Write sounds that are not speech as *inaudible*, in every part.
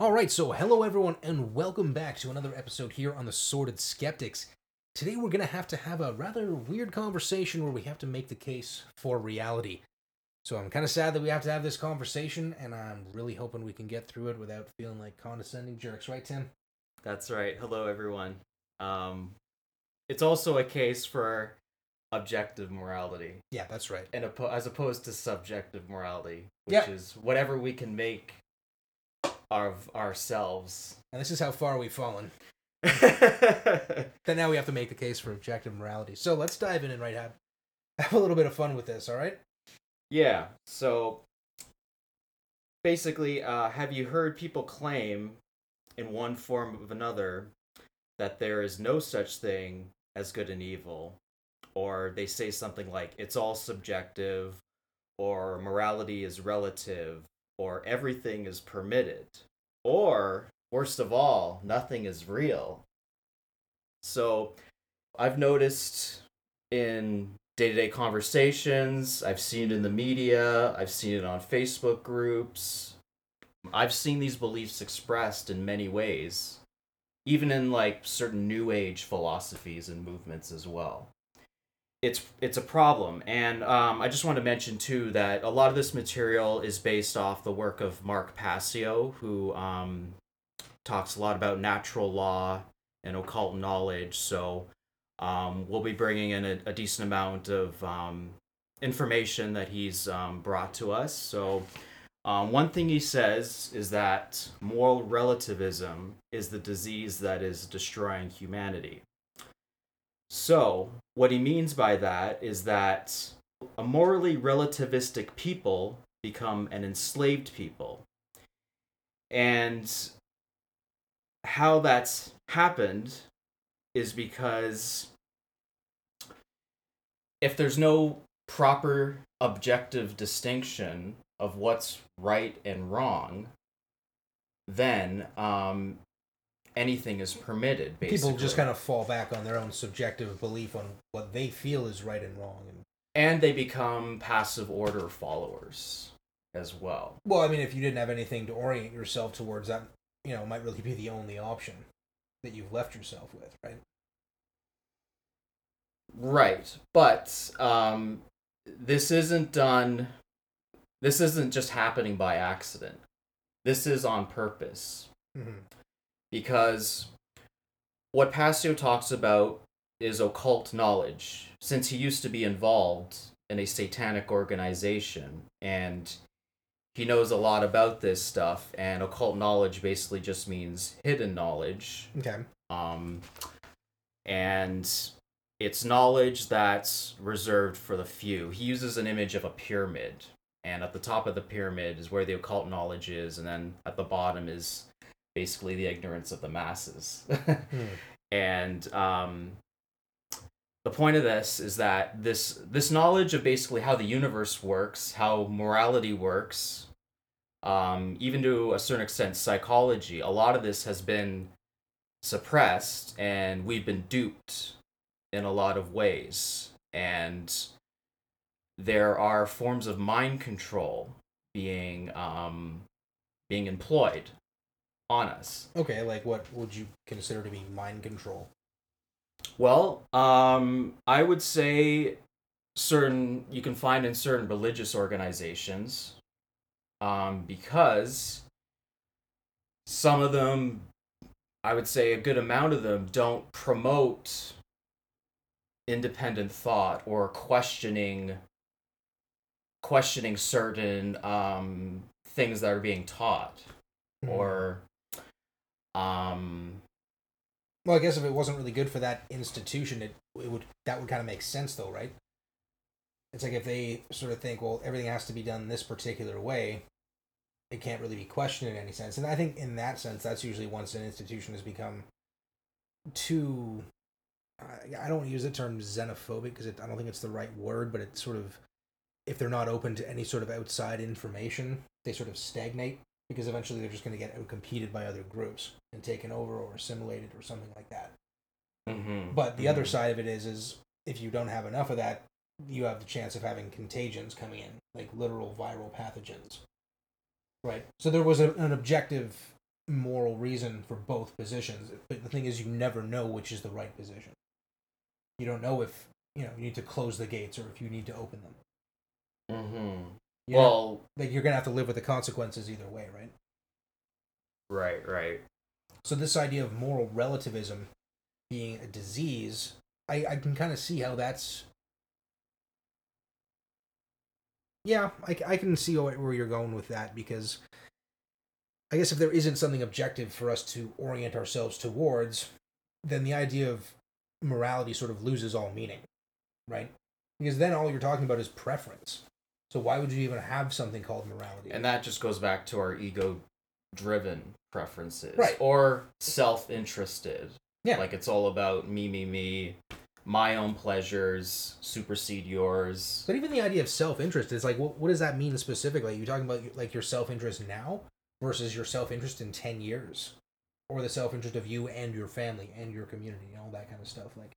All right, so hello everyone, and welcome back to another episode here on the Sorted Skeptics. Today we're gonna have to have a rather weird conversation where we have to make the case for reality. So I'm kind of sad that we have to have this conversation, and I'm really hoping we can get through it without feeling like condescending jerks, right, Tim? That's right. Hello, everyone. Um, it's also a case for objective morality, Yeah, that's right. and as opposed to subjective morality, which Yeah. is whatever we can make of ourselves. And this is how far we've fallen. *laughs* Then now we have to make the case for objective morality. So let's dive in and right have have a little bit of fun with this. All right? Yeah. So basically, uh, have you heard people claim, in one form of another, that there is no such thing as good and evil, or they say something like it's all subjective, or morality is relative, or everything is permitted, or worst of all, nothing is real. So I've noticed in day to day conversations, I've seen it in the media, I've seen it on Facebook groups. I've seen these beliefs expressed in many ways, even in like certain new age philosophies and movements as well. It's it's a problem, and um, I just want to mention too that a lot of this material is based off the work of Mark Passio, who um, talks a lot about natural law and occult knowledge. So um, we'll be bringing in a, a decent amount of um, information that he's um, brought to us. So, um, one thing he says is that moral relativism is the disease that is destroying humanity. So, what he means by that is that a morally relativistic people become an enslaved people. And how that's happened is because if there's no proper objective distinction of what's right and wrong, then um, anything is permitted. Basically, People just kind of fall back on their own subjective belief on what they feel is right and wrong. And and they become passive order followers as well. well, I mean, if you didn't have anything to orient yourself towards, that you know might really be the only option that you've left yourself with, right? Right, but um, this isn't done. This isn't just happening by accident. This is on purpose. Mm-hmm. Because what Passio talks about is occult knowledge, since he used to be involved in a satanic organization and he knows a lot about this stuff. And occult knowledge basically just means hidden knowledge. Okay. Um, and it's knowledge that's reserved for the few. He uses an image of a pyramid, and at the top of the pyramid is where the occult knowledge is, and then at the bottom is basically the ignorance of the masses. *laughs* Hmm. and um, the point of this is that this this knowledge of basically how the universe works, how morality works, um, even to a certain extent psychology, a lot of this has been suppressed and we've been duped in a lot of ways. And there are forms of mind control being um, being employed on us. Okay, like what would you consider to be mind control? Well, um, I would say certain you can find in certain religious organizations, um, because some of them, I would say a good amount of them, don't promote independent thought or questioning questioning certain um, things that are being taught Hmm. or um well, I guess if it wasn't really good for that institution, it it would that would kind of make sense, though, right? It's like if they sort of think, well, everything has to be done this particular way, it can't really be questioned in any sense. And I think in that sense, that's usually once an institution has become too. I don't use the term xenophobic because I don't think it's the right word, but it's sort of if they're not open to any sort of outside information, they sort of stagnate because eventually they're just going to get outcompeted by other groups and taken over or assimilated or something like that. mhm, But the other mhm. side of it is, is if you don't have enough of that, you have the chance of having contagions coming in, like literal viral pathogens. Right. So there was a, an objective moral reason for both positions. But the thing is, you never know which is the right position. You don't know if you know you need to close the gates or if you need to open them. Mm-hmm. You know, Well, like you're gonna have to live with the consequences either way, right? right, right. So this idea of moral relativism being a disease, I, I can kind of see how that's. Yeah, I, I can see where you're going with that because I guess if there isn't something objective for us to orient ourselves towards, then the idea of morality sort of loses all meaning, right? Because then all you're talking about is preference. So why would you even have something called morality? And that just goes back to our ego driven preferences. Right. Or self interested. Yeah. Like it's all about me, me, me, my own pleasures supersede yours. But even the idea of self interest is like, what, what does that mean specifically? You're talking about like your self interest now versus your self interest in 10 years, or the self interest of you and your family and your community and all that kind of stuff. Like,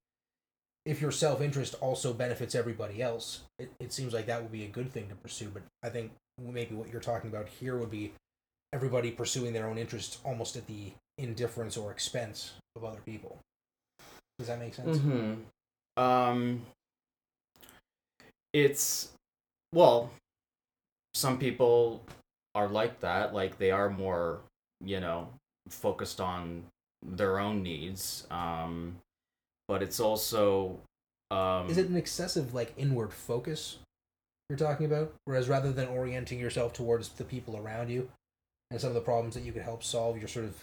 if your self interest also benefits everybody else, it, it seems like that would be a good thing to pursue. But I think maybe what you're talking about here would be everybody pursuing their own interests almost at the indifference or expense of other people. Does that make sense? Mm-hmm. Um, it's well, some people are like that. Like they are more, you know, focused on their own needs. Um, but it's also um, Is it an excessive like inward focus you're talking about? Whereas rather than orienting yourself towards the people around you and some of the problems that you could help solve, you're sort of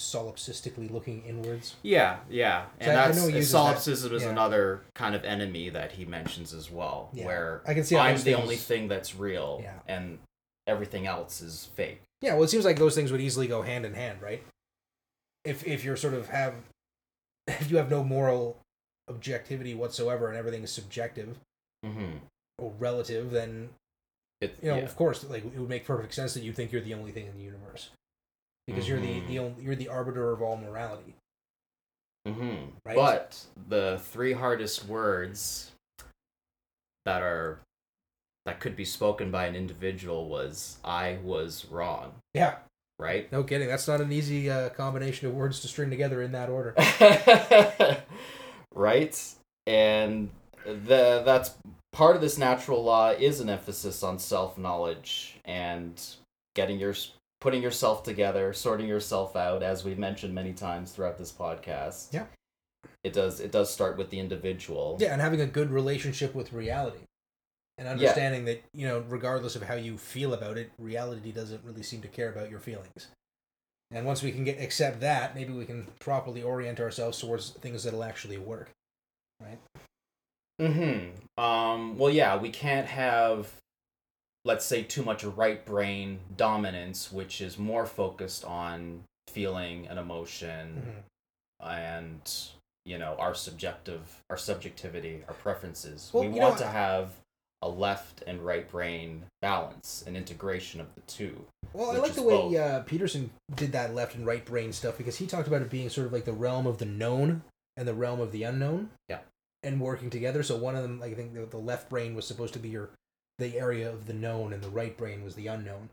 solipsistically looking inwards. Yeah, yeah, So and I- I that's know uses that- solipsism is yeah. another kind of enemy that he mentions as well, Yeah. where I can see I'm the things- only thing that's real, Yeah. and everything else is fake. Yeah, well, it seems like those things would easily go hand in hand, right? If if you're sort of have *laughs* you have no moral objectivity whatsoever and everything is subjective Mm-hmm. or relative, then It, you know, yeah. of course, like it would make perfect sense that you think you're the only thing in the universe because you're the Mhm. the only, you're the arbiter of all morality. Mm-hmm. Right? But the three hardest words that are that could be spoken by an individual was "I was wrong." Yeah, Right. no kidding. That's not an easy uh, combination of words to string together in that order. *laughs* right and the that's part of this natural law is an emphasis on self-knowledge and getting your putting yourself together sorting yourself out as we've mentioned many times throughout this podcast Yeah. it does it does start with the individual Yeah, and having a good relationship with reality. And understanding that, you know, regardless of how you feel about it, reality doesn't really seem to care about your feelings. And once we can get accept that, maybe we can properly orient ourselves towards things that'll actually work. Right? Mm-hmm. Um, well, yeah, we can't have, let's say, too much right brain dominance, which is more focused on feeling and emotion Mhm. and, you know, our subjective, our subjectivity, our preferences. Well, we you know, want to have a left and right brain balance and integration of the two. Well, I like the way both. uh, Peterson did that left and right brain stuff because he talked about it being sort of like the realm of the known and the realm of the unknown. Yeah. And working together. So one of them, like I think the, the left brain was supposed to be your the area of the known, and the right brain was the unknown.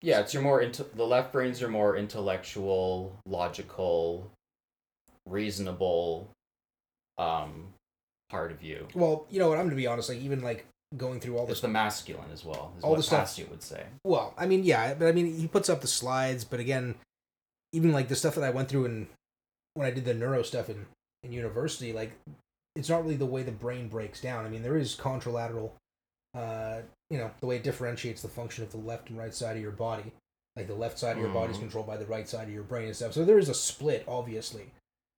Yeah, it's your more into the left brains are more intellectual, logical, reasonable, um, part of you. Well, you know what? I'm gonna be honest. Like even like going through all It's this. the masculine as well. All the stuff- Passio would say. Well, I mean, yeah, but I mean, he puts up the slides. But again, even like the stuff that I went through in when I did the neuro stuff in in university, like it's not really the way the brain breaks down. I mean, there is contralateral, uh, you know, the way it differentiates the function of the left and right side of your body. Like the left side of your body is Mhm. controlled by the right side of your brain and stuff. So there is a split, obviously.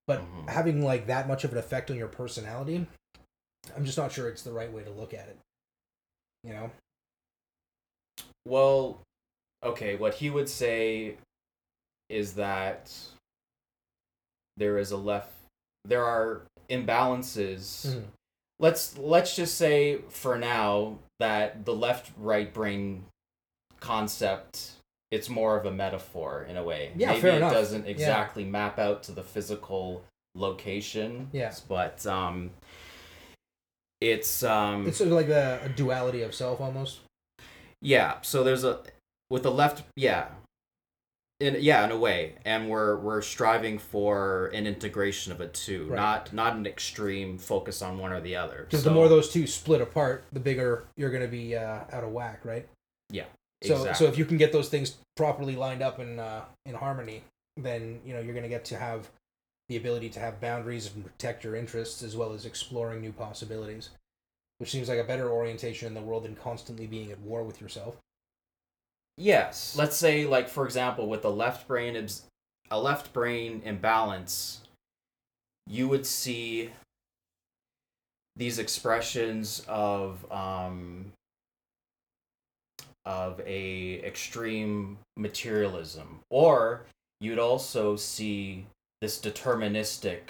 But Mhm. having like that much of an effect on your personality, I'm just not sure it's the right way to look at it. You know? Well, okay, what he would say is that there is a left there are imbalances. Mhm. Let's let's just say for now that the left right brain concept it's more of a metaphor in a way. Yeah, Maybe fair it enough. doesn't Yeah. exactly map out to the physical location. Yeah. But um it's um It's sort of like a, a duality of self almost. yeah, so there's a with the left, yeah. in yeah in a way and we're we're striving for an integration of it too Right. not not an extreme focus on one or the other Because So- the more those two split apart, the bigger you're going to be uh, out of whack, right? yeah So, exactly. so if you can get those things properly lined up in uh, in harmony, then you know you're going to get to have the ability to have boundaries and protect your interests as well as exploring new possibilities, which seems like a better orientation in the world than constantly being at war with yourself. Yes. Let's say, like for example, with a left brain abs- a left brain imbalance, you would see these expressions of um, of a extreme materialism, or you'd also see this deterministic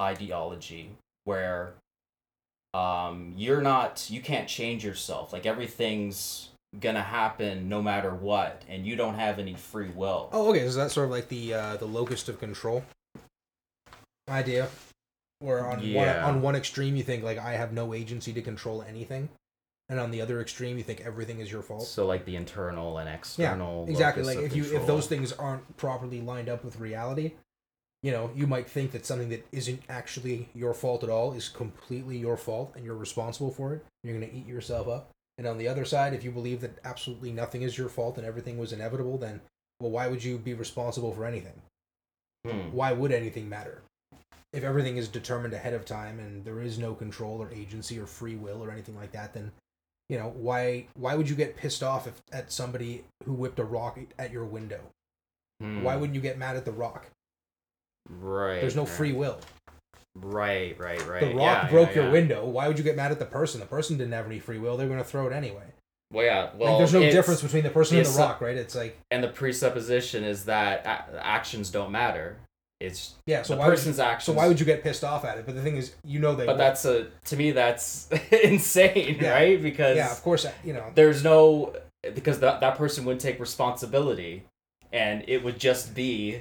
ideology where um, you're not you can't change yourself like everything's gonna happen no matter what and you don't have any free will Oh, okay. So that's sort of like the uh, the locus of control idea, where on Yeah. one on one extreme you think like I have no agency to control anything, and on the other extreme you think everything is your fault. so like the internal and external exactly locus like of if you if control. those things aren't properly lined up with reality you know you might think that something that isn't actually your fault at all is completely your fault and you're responsible for it you're going to eat yourself up and on the other side if you believe that absolutely nothing is your fault and everything was inevitable then well why would you be responsible for anything Hmm. why would anything matter if everything is determined ahead of time and there is no control or agency or free will or anything like that then you know why why would you get pissed off if, at somebody who whipped a rock at your window? Hmm. why wouldn't you get mad at the rock? Right there's no right. free will. Right right right. The rock Yeah, broke yeah, your yeah. window. Why would you get mad at the person? The person didn't have any free will. They're going to throw it anyway. Well yeah well like there's no difference between the person and the rock right? It's like and the presupposition is that a- actions don't matter it's yeah so the why would you, actions so why would you get pissed off at it but the thing is you know they but will. that's a to me that's *laughs* insane Yeah. right because yeah of course you know there's no because that that person would take responsibility and it would just be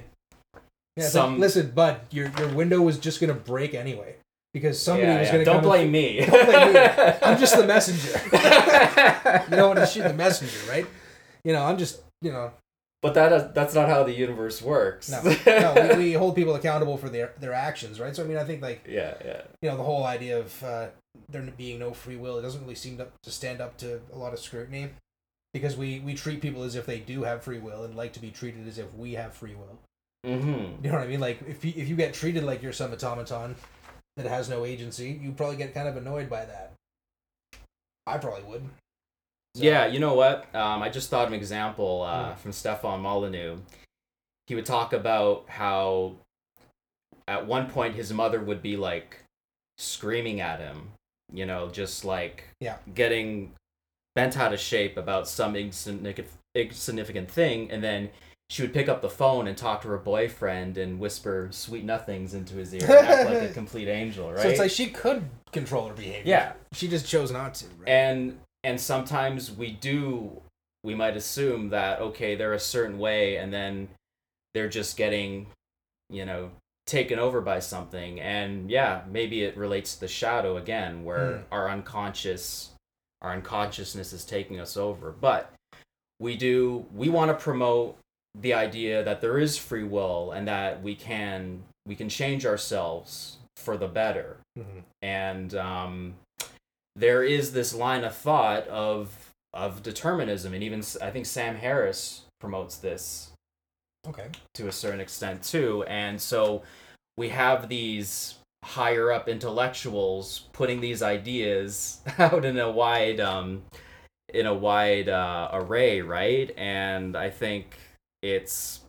Yeah, some- like, listen, bud, your your window was just gonna break anyway because somebody Yeah, was yeah. gonna don't come blame and, me *laughs* Don't blame me. I'm just the messenger. *laughs* you don't want to shoot the messenger, right? You know, I'm just you know, but that that's not how the universe works no, *laughs* no, we, we hold people accountable for their their actions, right? So I mean, I think like yeah yeah you know the whole idea of uh, there being no free will, it doesn't really seem to, to stand up to a lot of scrutiny because we we treat people as if they do have free will and like to be treated as if we have free will. mm-hmm. You know what I mean? Like if you, if you get treated like you're some automaton that has no agency, you probably get kind of annoyed by that. I probably would. So- Yeah, you know what? Um, I just thought of an example uh, Mm. from Stefan Molyneux. He would talk about how at one point his mother would be like screaming at him, you know, just like Yeah. getting bent out of shape about some insignificant, thing, and then she would pick up the phone and talk to her boyfriend and whisper sweet nothings into his ear and act like a *laughs* complete angel, right? So it's like she could control her behavior. yeah, She just chose not to. Right? and and sometimes we do we might assume that okay they're a certain way and then they're just getting you know taken over by something and yeah maybe it relates to the shadow again where Hmm. our unconscious our unconsciousness is taking us over but we do we want to promote the idea that there is free will and that we can we can change ourselves for the better Mhm. and um, there is this line of thought of of determinism, and even I think Sam Harris promotes this Okay. to a certain extent too. And so we have these higher up intellectuals putting these ideas *laughs* out in a wide um, in a wide uh, array, right? And I think it's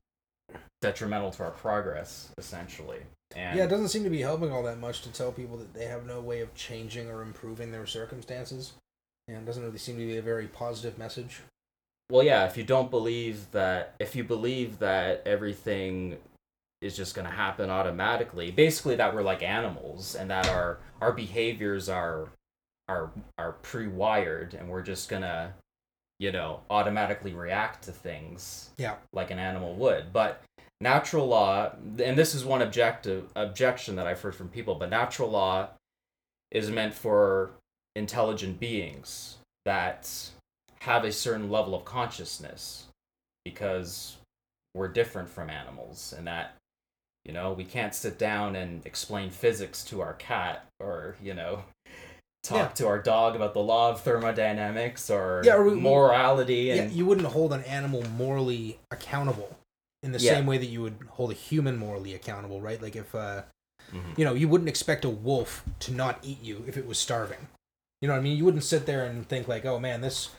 detrimental to our progress, essentially. And Yeah, it doesn't seem to be helping all that much to tell people that they have no way of changing or improving their circumstances. And it doesn't really seem to be a very positive message. Well, yeah, if you don't believe that, if you believe that everything is just going to happen automatically, basically that we're like animals and that our our behaviors are are are pre-wired and we're just going to you know, automatically react to things Yeah. like an animal would. But natural law, and this is one objective objection that I've heard from people, but natural law is meant for intelligent beings that have a certain level of consciousness because we're different from animals and that you know we can't sit down and explain physics to our cat or you know *laughs* talk Yeah. to our dog about the law of thermodynamics or, Yeah, or we- morality Yeah, you wouldn't hold an animal morally accountable in the Yeah. same way that you would hold a human morally accountable, right? Like if uh Mhm. you know, you wouldn't expect a wolf to not eat you if it was starving. You know what I mean? You wouldn't sit there and think like, "Oh man, this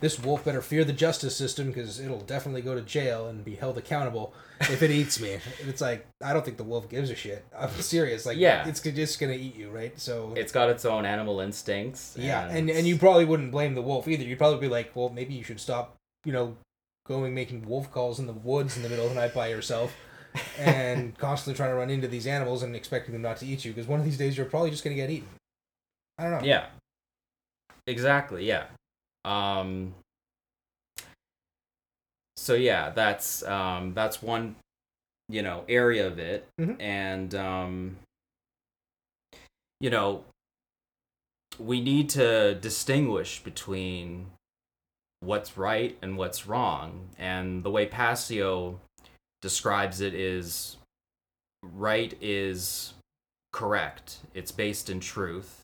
this wolf better fear the justice system because it'll definitely go to jail and be held accountable if it eats me." *laughs* It's like I don't think the wolf gives a shit. *laughs* I'm serious. Like, Yeah. it's just gonna eat you, right? So it's got its own animal instincts yeah, and and you probably wouldn't blame the wolf either. You'd probably be like, well, maybe you should stop, you know, going making wolf calls in the woods in the middle of the night by yourself, and *laughs* constantly trying to run into these animals and expecting them not to eat you because one of these days you're probably just gonna get eaten. I don't know. yeah exactly yeah um so yeah that's um that's one you know area of it Mhm. and um you know we need to distinguish between what's right and what's wrong. And the way passio describes it is right is correct. It's based in truth.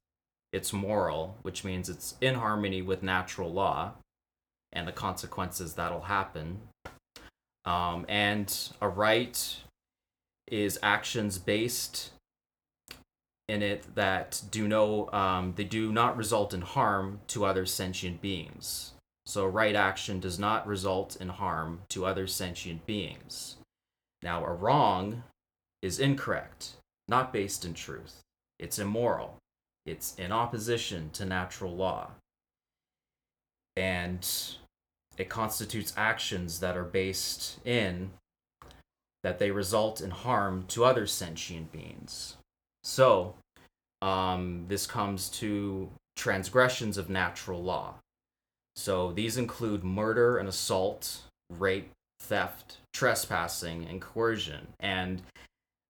It's moral which means it's in harmony with natural law and the consequences that'll happen. Um, and a right is actions based in it that do no um, they do not result in harm to other sentient beings so right action does not result in harm to other sentient beings. Now a wrong is incorrect not based in truth. It's immoral. It's in opposition to natural law. And it constitutes actions that are based in that they result in harm to other sentient beings. So um, this comes to transgressions of natural law so these include murder and assault rape theft trespassing and coercion and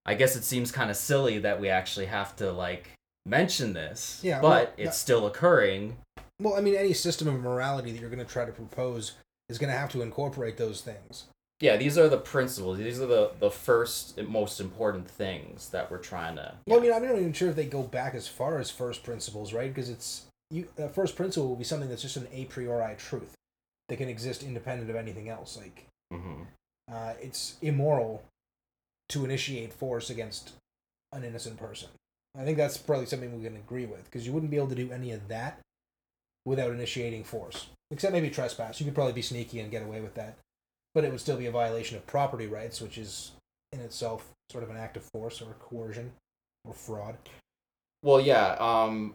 i guess it seems kind of silly that we actually have to like mention this Yeah, but well, it's yeah. still occurring Well, I mean, any system of morality that you're gonna try to propose is gonna have to incorporate those things. yeah these are the principles these are the the first most important things that we're trying to Well, I mean, I'm not even sure if they go back as far as first principles, right? Because it's you. First principle will be something that's just an a priori truth that can exist independent of anything else. Like hmm uh, it's immoral to initiate force against an innocent person. I think that's probably something we can agree with because you wouldn't be able to do any of that without initiating force, except maybe trespass. You could probably be sneaky and get away with that, but it would still be a violation of property rights, which is in itself sort of an act of force or coercion or fraud. well yeah um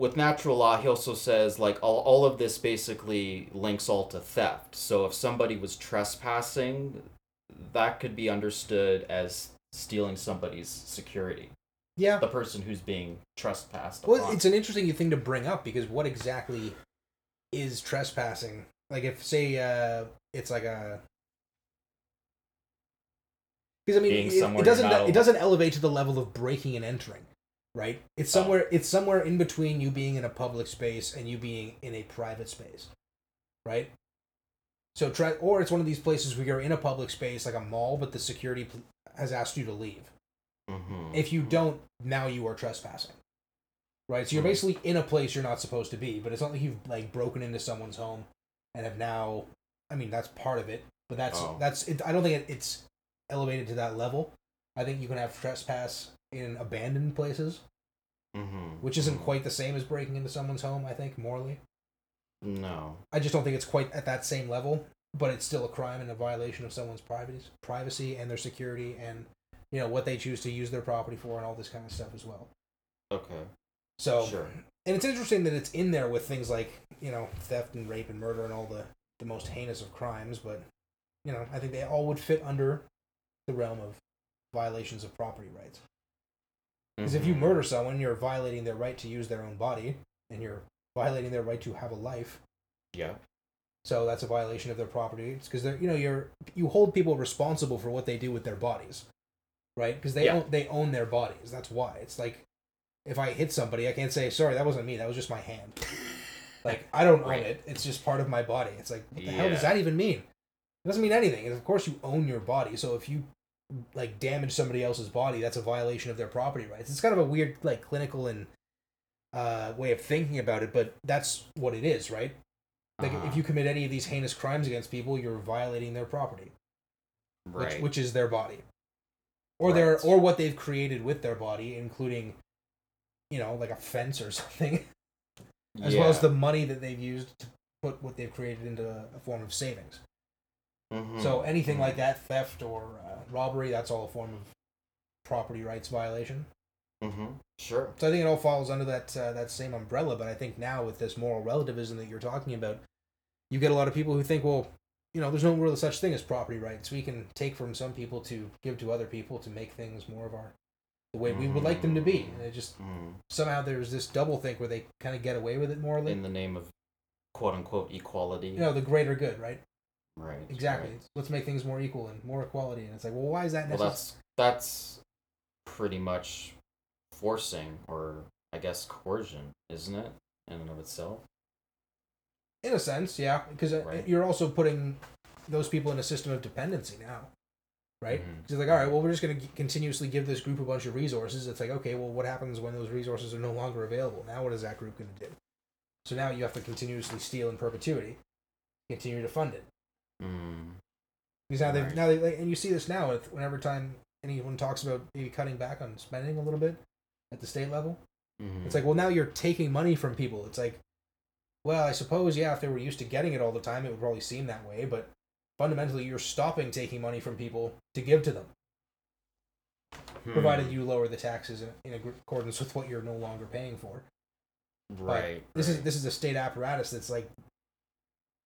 with natural law he also says like all, all of this basically links all to theft so if somebody was trespassing that could be understood as stealing somebody's security Yeah. the person who's being trespassed Well, upon. it's an interesting thing to bring up because what exactly is trespassing? Like, if say uh, it's like a because I mean, it, it doesn't it doesn't elevate to the level of breaking and entering, right? It's somewhere it's somewhere in between you being in a public space and you being in a private space, right? So try or it's one of these places where you're in a public space like a mall, but the security pl- has asked you to leave. Mhm. If you don't, now you are trespassing. Right? So you're Mhm. basically in a place you're not supposed to be, but it's not like you've like broken into someone's home and have now I mean that's part of it, but that's Oh. that's it, I don't think it, it's elevated to that level. I think you can have trespass in abandoned places, Mhm. which isn't Mhm. quite the same as breaking into someone's home, I think, morally. no I just don't think it's quite at that same level, but it's still a crime and a violation of someone's privacy, privacy and their security and you know what they choose to use their property for and all this kind of stuff as well. okay So, Sure. and it's interesting that it's in there with things like you know theft and rape and murder and all the the most heinous of crimes, but you know I think they all would fit under the realm of violations of property rights. Because if you Mhm. murder someone, you're violating their right to use their own body, and you're violating their right to have a life. yeah So that's a violation of their property. It's because they're you know you're you hold people responsible for what they do with their bodies, right? Because they Yeah. own they own their bodies. That's why it's like if I hit somebody, I can't say sorry that wasn't me. That was just my hand. *laughs* Like I don't Right. own it. It's just part of my body. It's like what the hell does that even mean? It doesn't mean anything. And of course, you own your body. So if you like damage somebody else's body, that's a violation of their property rights. It's kind of a weird, like clinical and uh, way of thinking about it, but that's what it is, right? Like Uh-huh. if you commit any of these heinous crimes against people, you're violating their property, right. which, which is their body, or their or what they've created with their body, including, you know, like a fence or *laughs* something, as well as the money that they've used to put what they've created into a form of savings. Mhm. So anything Mhm. like that, theft or uh, robbery, that's all a form of property rights violation. Mhm. Sure. So I think it all falls under that uh, that same umbrella. But I think now with this moral relativism that you're talking about, you get a lot of people who think, well, you know, there's no real such thing as property rights. We can take from some people to give to other people to make things more of our the way we would like them to be. And it just Mhm. somehow there's this double think where they kind of get away with it morally. In the name of quote unquote equality. you know, the greater good, right? Right. Exactly. right. Let's make things more equal and more equality. And it's like, well, why is that necessary? Well, that's that's pretty much forcing, or I guess coercion, isn't it, in and of itself? In a sense, yeah, because Right. you're also putting those people in a system of dependency now, right? Mhm. Because like, all right, well, we're just going to continuously give this group a bunch of resources. It's like, okay, well, what happens when those resources are no longer available? Now, what is that group going to do? So now you have to continuously steal in perpetuity, continue to fund it. Mm. Because now they Right. now they like, and you see this now with whenever time anyone talks about maybe cutting back on spending a little bit at the state level. Mhm. It's like, well, now you're taking money from people. It's like, well, I suppose, yeah, if they were used to getting it all the time, it would probably seem that way. But fundamentally, you're stopping taking money from people to give to them, Hmm. provided you lower the taxes in, in accordance with what you're no longer paying for. right. This is right. this is a state apparatus that's like,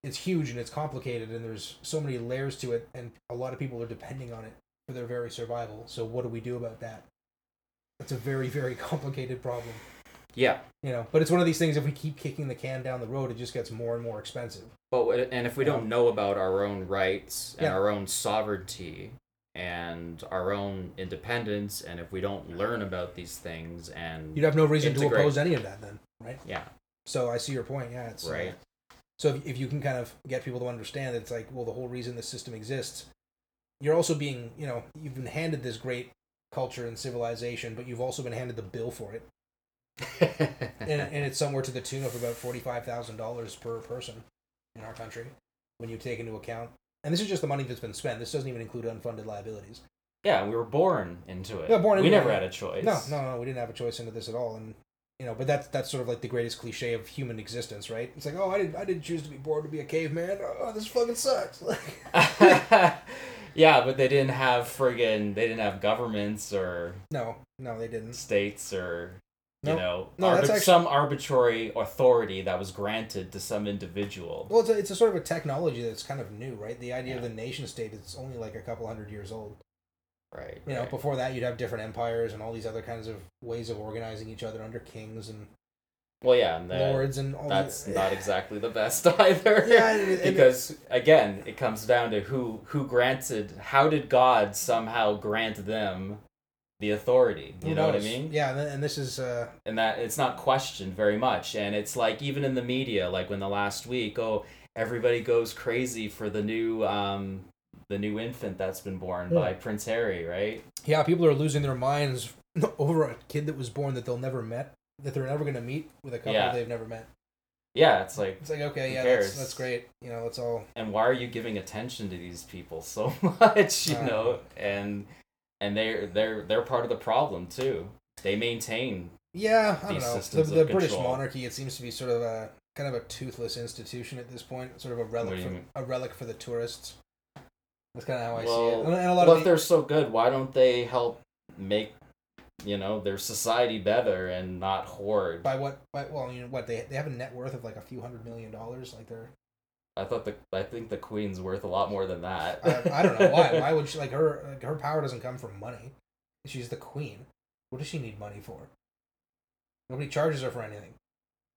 it's huge and it's complicated, and there's so many layers to it, and a lot of people are depending on it for their very survival. So what do we do about that? That's a very very *laughs* complicated problem. yeah. You know, but it's one of these things. If we keep kicking the can down the road, it just gets more and more expensive. But and if we don't know about our own rights and Yeah. our own sovereignty and our own independence, and if we don't learn about these things and You'd have no reason Integrate. to oppose any of that, then, right? yeah, So I see your point. Yeah, it's uh, right, so if, if you can kind of get people to understand, that it's like, well, the whole reason this system exists, you're also being, you know, you've been handed this great culture and civilization, but you've also been handed the bill for it, *laughs* and, and it's somewhere to the tune of about forty-five thousand dollars per person in our country when you take into account. And this is just the money that's been spent. This doesn't even include unfunded liabilities. yeah, we were born into it. Yeah, born into we into never had a choice. No, no, no, we didn't have a choice into this at all, and you know, but that's that's sort of like the greatest cliche of human existence, right? It's like, oh, I didn't, I didn't choose to be born to be a caveman. Oh, oh this fucking sucks. *laughs* *laughs* yeah, but they didn't have friggin' they didn't have governments or no, no, they didn't. states or you No. know No, arbi- actu- some arbitrary authority that was granted to some individual. Well, it's a, it's a sort of a technology that's kind of new, right? The idea of the nation state is only like a couple hundred years old. Right. You know, right. before that, you'd have different empires and all these other kinds of ways of organizing each other under kings and Well, yeah, and the, lords and all. that's the, *laughs* not exactly the best *laughs* either. Yeah, because again, it comes down to who who granted. How did God somehow grant them the authority? You know what I mean? Yeah, and, and this is uh, and that it's not questioned very much and it's like even in the media like when the last week oh everybody goes crazy for the new um the new infant that's been born Yeah. by prince harry right yeah, people are losing their minds *laughs* over a kid that was born that they'll never met, that they're never going to meet with a couple Yeah. they've never met. yeah it's like It's like okay, yeah, that's, that's great. You know, it's all and why are you giving attention to these people *laughs* so much you Uh. know and and they're they're they're part of the problem too they maintain yeah. I don't know. The, the British monarchy, it seems to be sort of a kind of a toothless institution at this point, sort of a relic for a relic for the tourists. That's kind of how I see it. And, and a lot well of if the, they're so good why don't they help make you know their society better and not hoard by what? By, well, you know what? They they have a net worth of like a few hundred million dollars. Like they're I thought the I think the queen's worth a lot more than that. I, I don't know why. Why would *laughs* she like her? Like, her power doesn't come from money. She's the queen. What does she need money for? Nobody charges her for anything.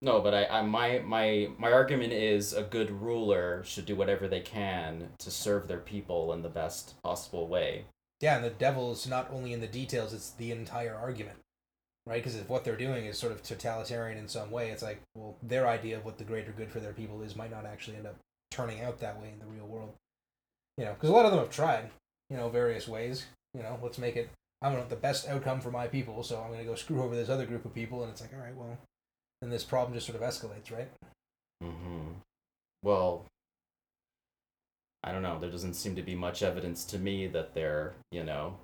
No, but I, I my my my argument is a good ruler should do whatever they can to serve their people in the best possible way. Yeah, and the devil's not only in the details; it's the entire argument, right? Because if what they're doing is sort of totalitarian in some way, it's like, well, their idea of what the greater good for their people is might not actually end up turning out that way in the real world. You know, because a lot of them have tried, you know, various ways. You know, let's make it. I want the best outcome for my people, so I'm going to go screw over this other group of people, and it's like, all right, well, then this problem just sort of escalates, right? Mm-hmm. Well, I don't know. There doesn't seem to be much evidence to me that they're, you know,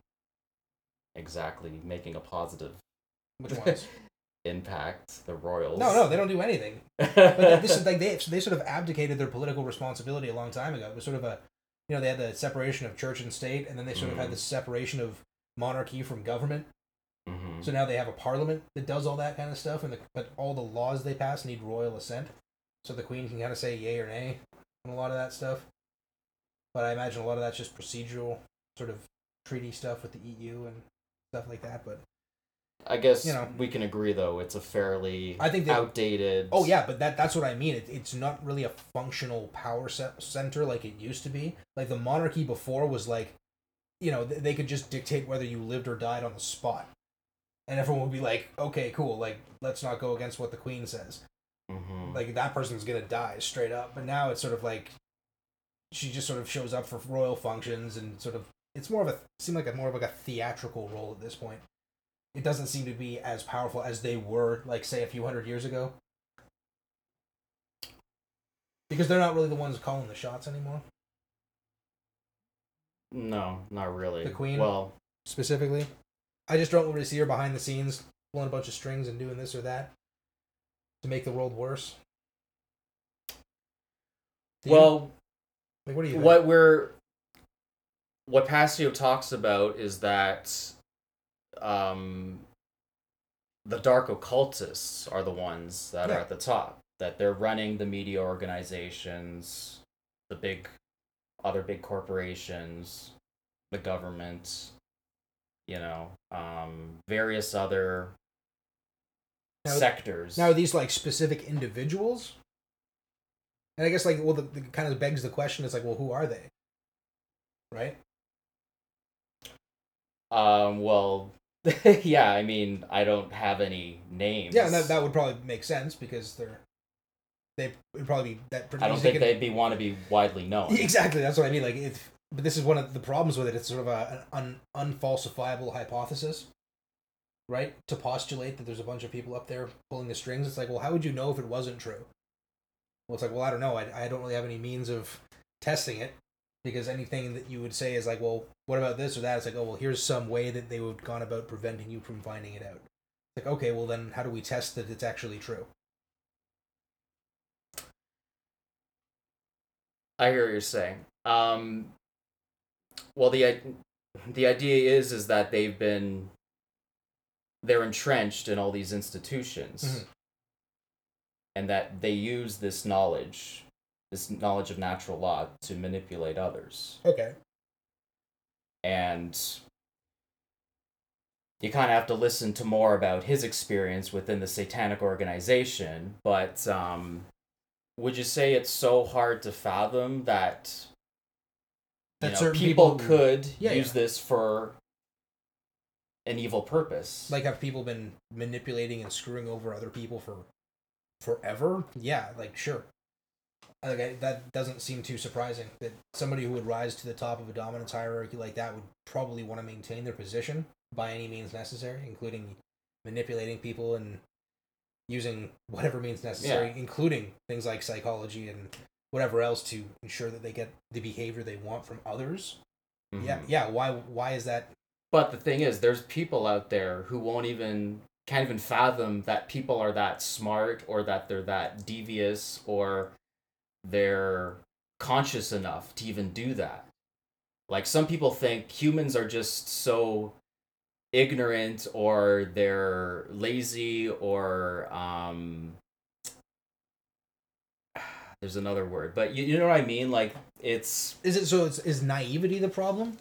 exactly making a positive Which ones? *laughs* impact. The Royals. no, no, they don't do anything. *laughs* But this is like they they sort of abdicated their political responsibility a long time ago. It was sort of a, you know, they had the separation of church and state, and then they sort of had Mhm. the separation of monarchy from government. Hmm So now they have a parliament that does all that kind of stuff, and the, but all the laws they pass need royal assent, so the queen can kind of say yay or nay on a lot of that stuff. But I imagine a lot of that's just procedural sort of treaty stuff with the EU and stuff like that. But I guess you know. we can agree though. It's a fairly I think outdated. oh yeah, but that that's what I mean. It, it's not really a functional power ce- center like it used to be. Like the monarchy before was like, you know, they could just dictate whether you lived or died on the spot, and everyone would be like, okay, cool, like let's not go against what the queen says. hmm like that person's gonna die straight up. But now it's sort of like she just sort of shows up for royal functions and sort of it's more of a seem like a more of like a theatrical role at this point. It doesn't seem to be as powerful as they were, like say a few hundred years ago. Because they're not really the ones calling the shots anymore. No, not really. The Queen? Well, Specifically, I just don't really see her behind the scenes pulling a bunch of strings and doing this or that to make the world worse. Do you? well, like what do you think? what we're what Passio talks about is that um, the dark occultists are the ones that Yeah. are at the top. That they're running the media organizations, the big, other big corporations, the government, you know, um, various other Now- sectors. Now, are these like specific individuals? And I guess like well, the, the kind of begs the question: is like, well, who are they? Right? um, well, *laughs* yeah, I mean, I don't have any names. Yeah, that, that would probably make sense because they're they would probably be that. I don't think could- they'd be want to be widely known. *laughs* Exactly, that's what I mean. Like, it, but this is one of the problems with it. It's sort of a, an un, unfalsifiable hypothesis, right? To postulate that there's a bunch of people up there pulling the strings. It's like, well, how would you know if it wasn't true? Well, it's like, well, I don't know. I, I don't really have any means of testing it because anything that you would say is like, well, what about this or that? It's like, oh, well, here's some way that they would have gone about preventing you from finding it out. It's like, okay, well, then how do we test that it's actually true? I hear what you're saying. Um, well, the i- the idea is is that they've been they're entrenched in all these institutions, Mhm. and that they use this knowledge, this knowledge of natural law, to manipulate others. Okay. and you kind of have to listen to more about his experience within the satanic organization but um, would you say it's so hard to fathom that, That know, certain people, people- could Yeah, use yeah. this for an evil purpose like have people been manipulating and screwing over other people for forever yeah like sure like I, that doesn't seem too surprising that somebody who would rise to the top of a dominance hierarchy like that would probably want to maintain their position by any means necessary including manipulating people and using whatever means necessary Yeah. including things like psychology and whatever else to ensure that they get the behavior they want from others yeah Mhm. yeah why why is that But the thing is, there's people out there who won't even can't even fathom that people are that smart or that they're that devious or they're conscious enough to even do that. Like some people think humans are just so ignorant or they're lazy or um there's another word, but you, you know what I mean? Like it's Is it so? It's, is naivety the problem?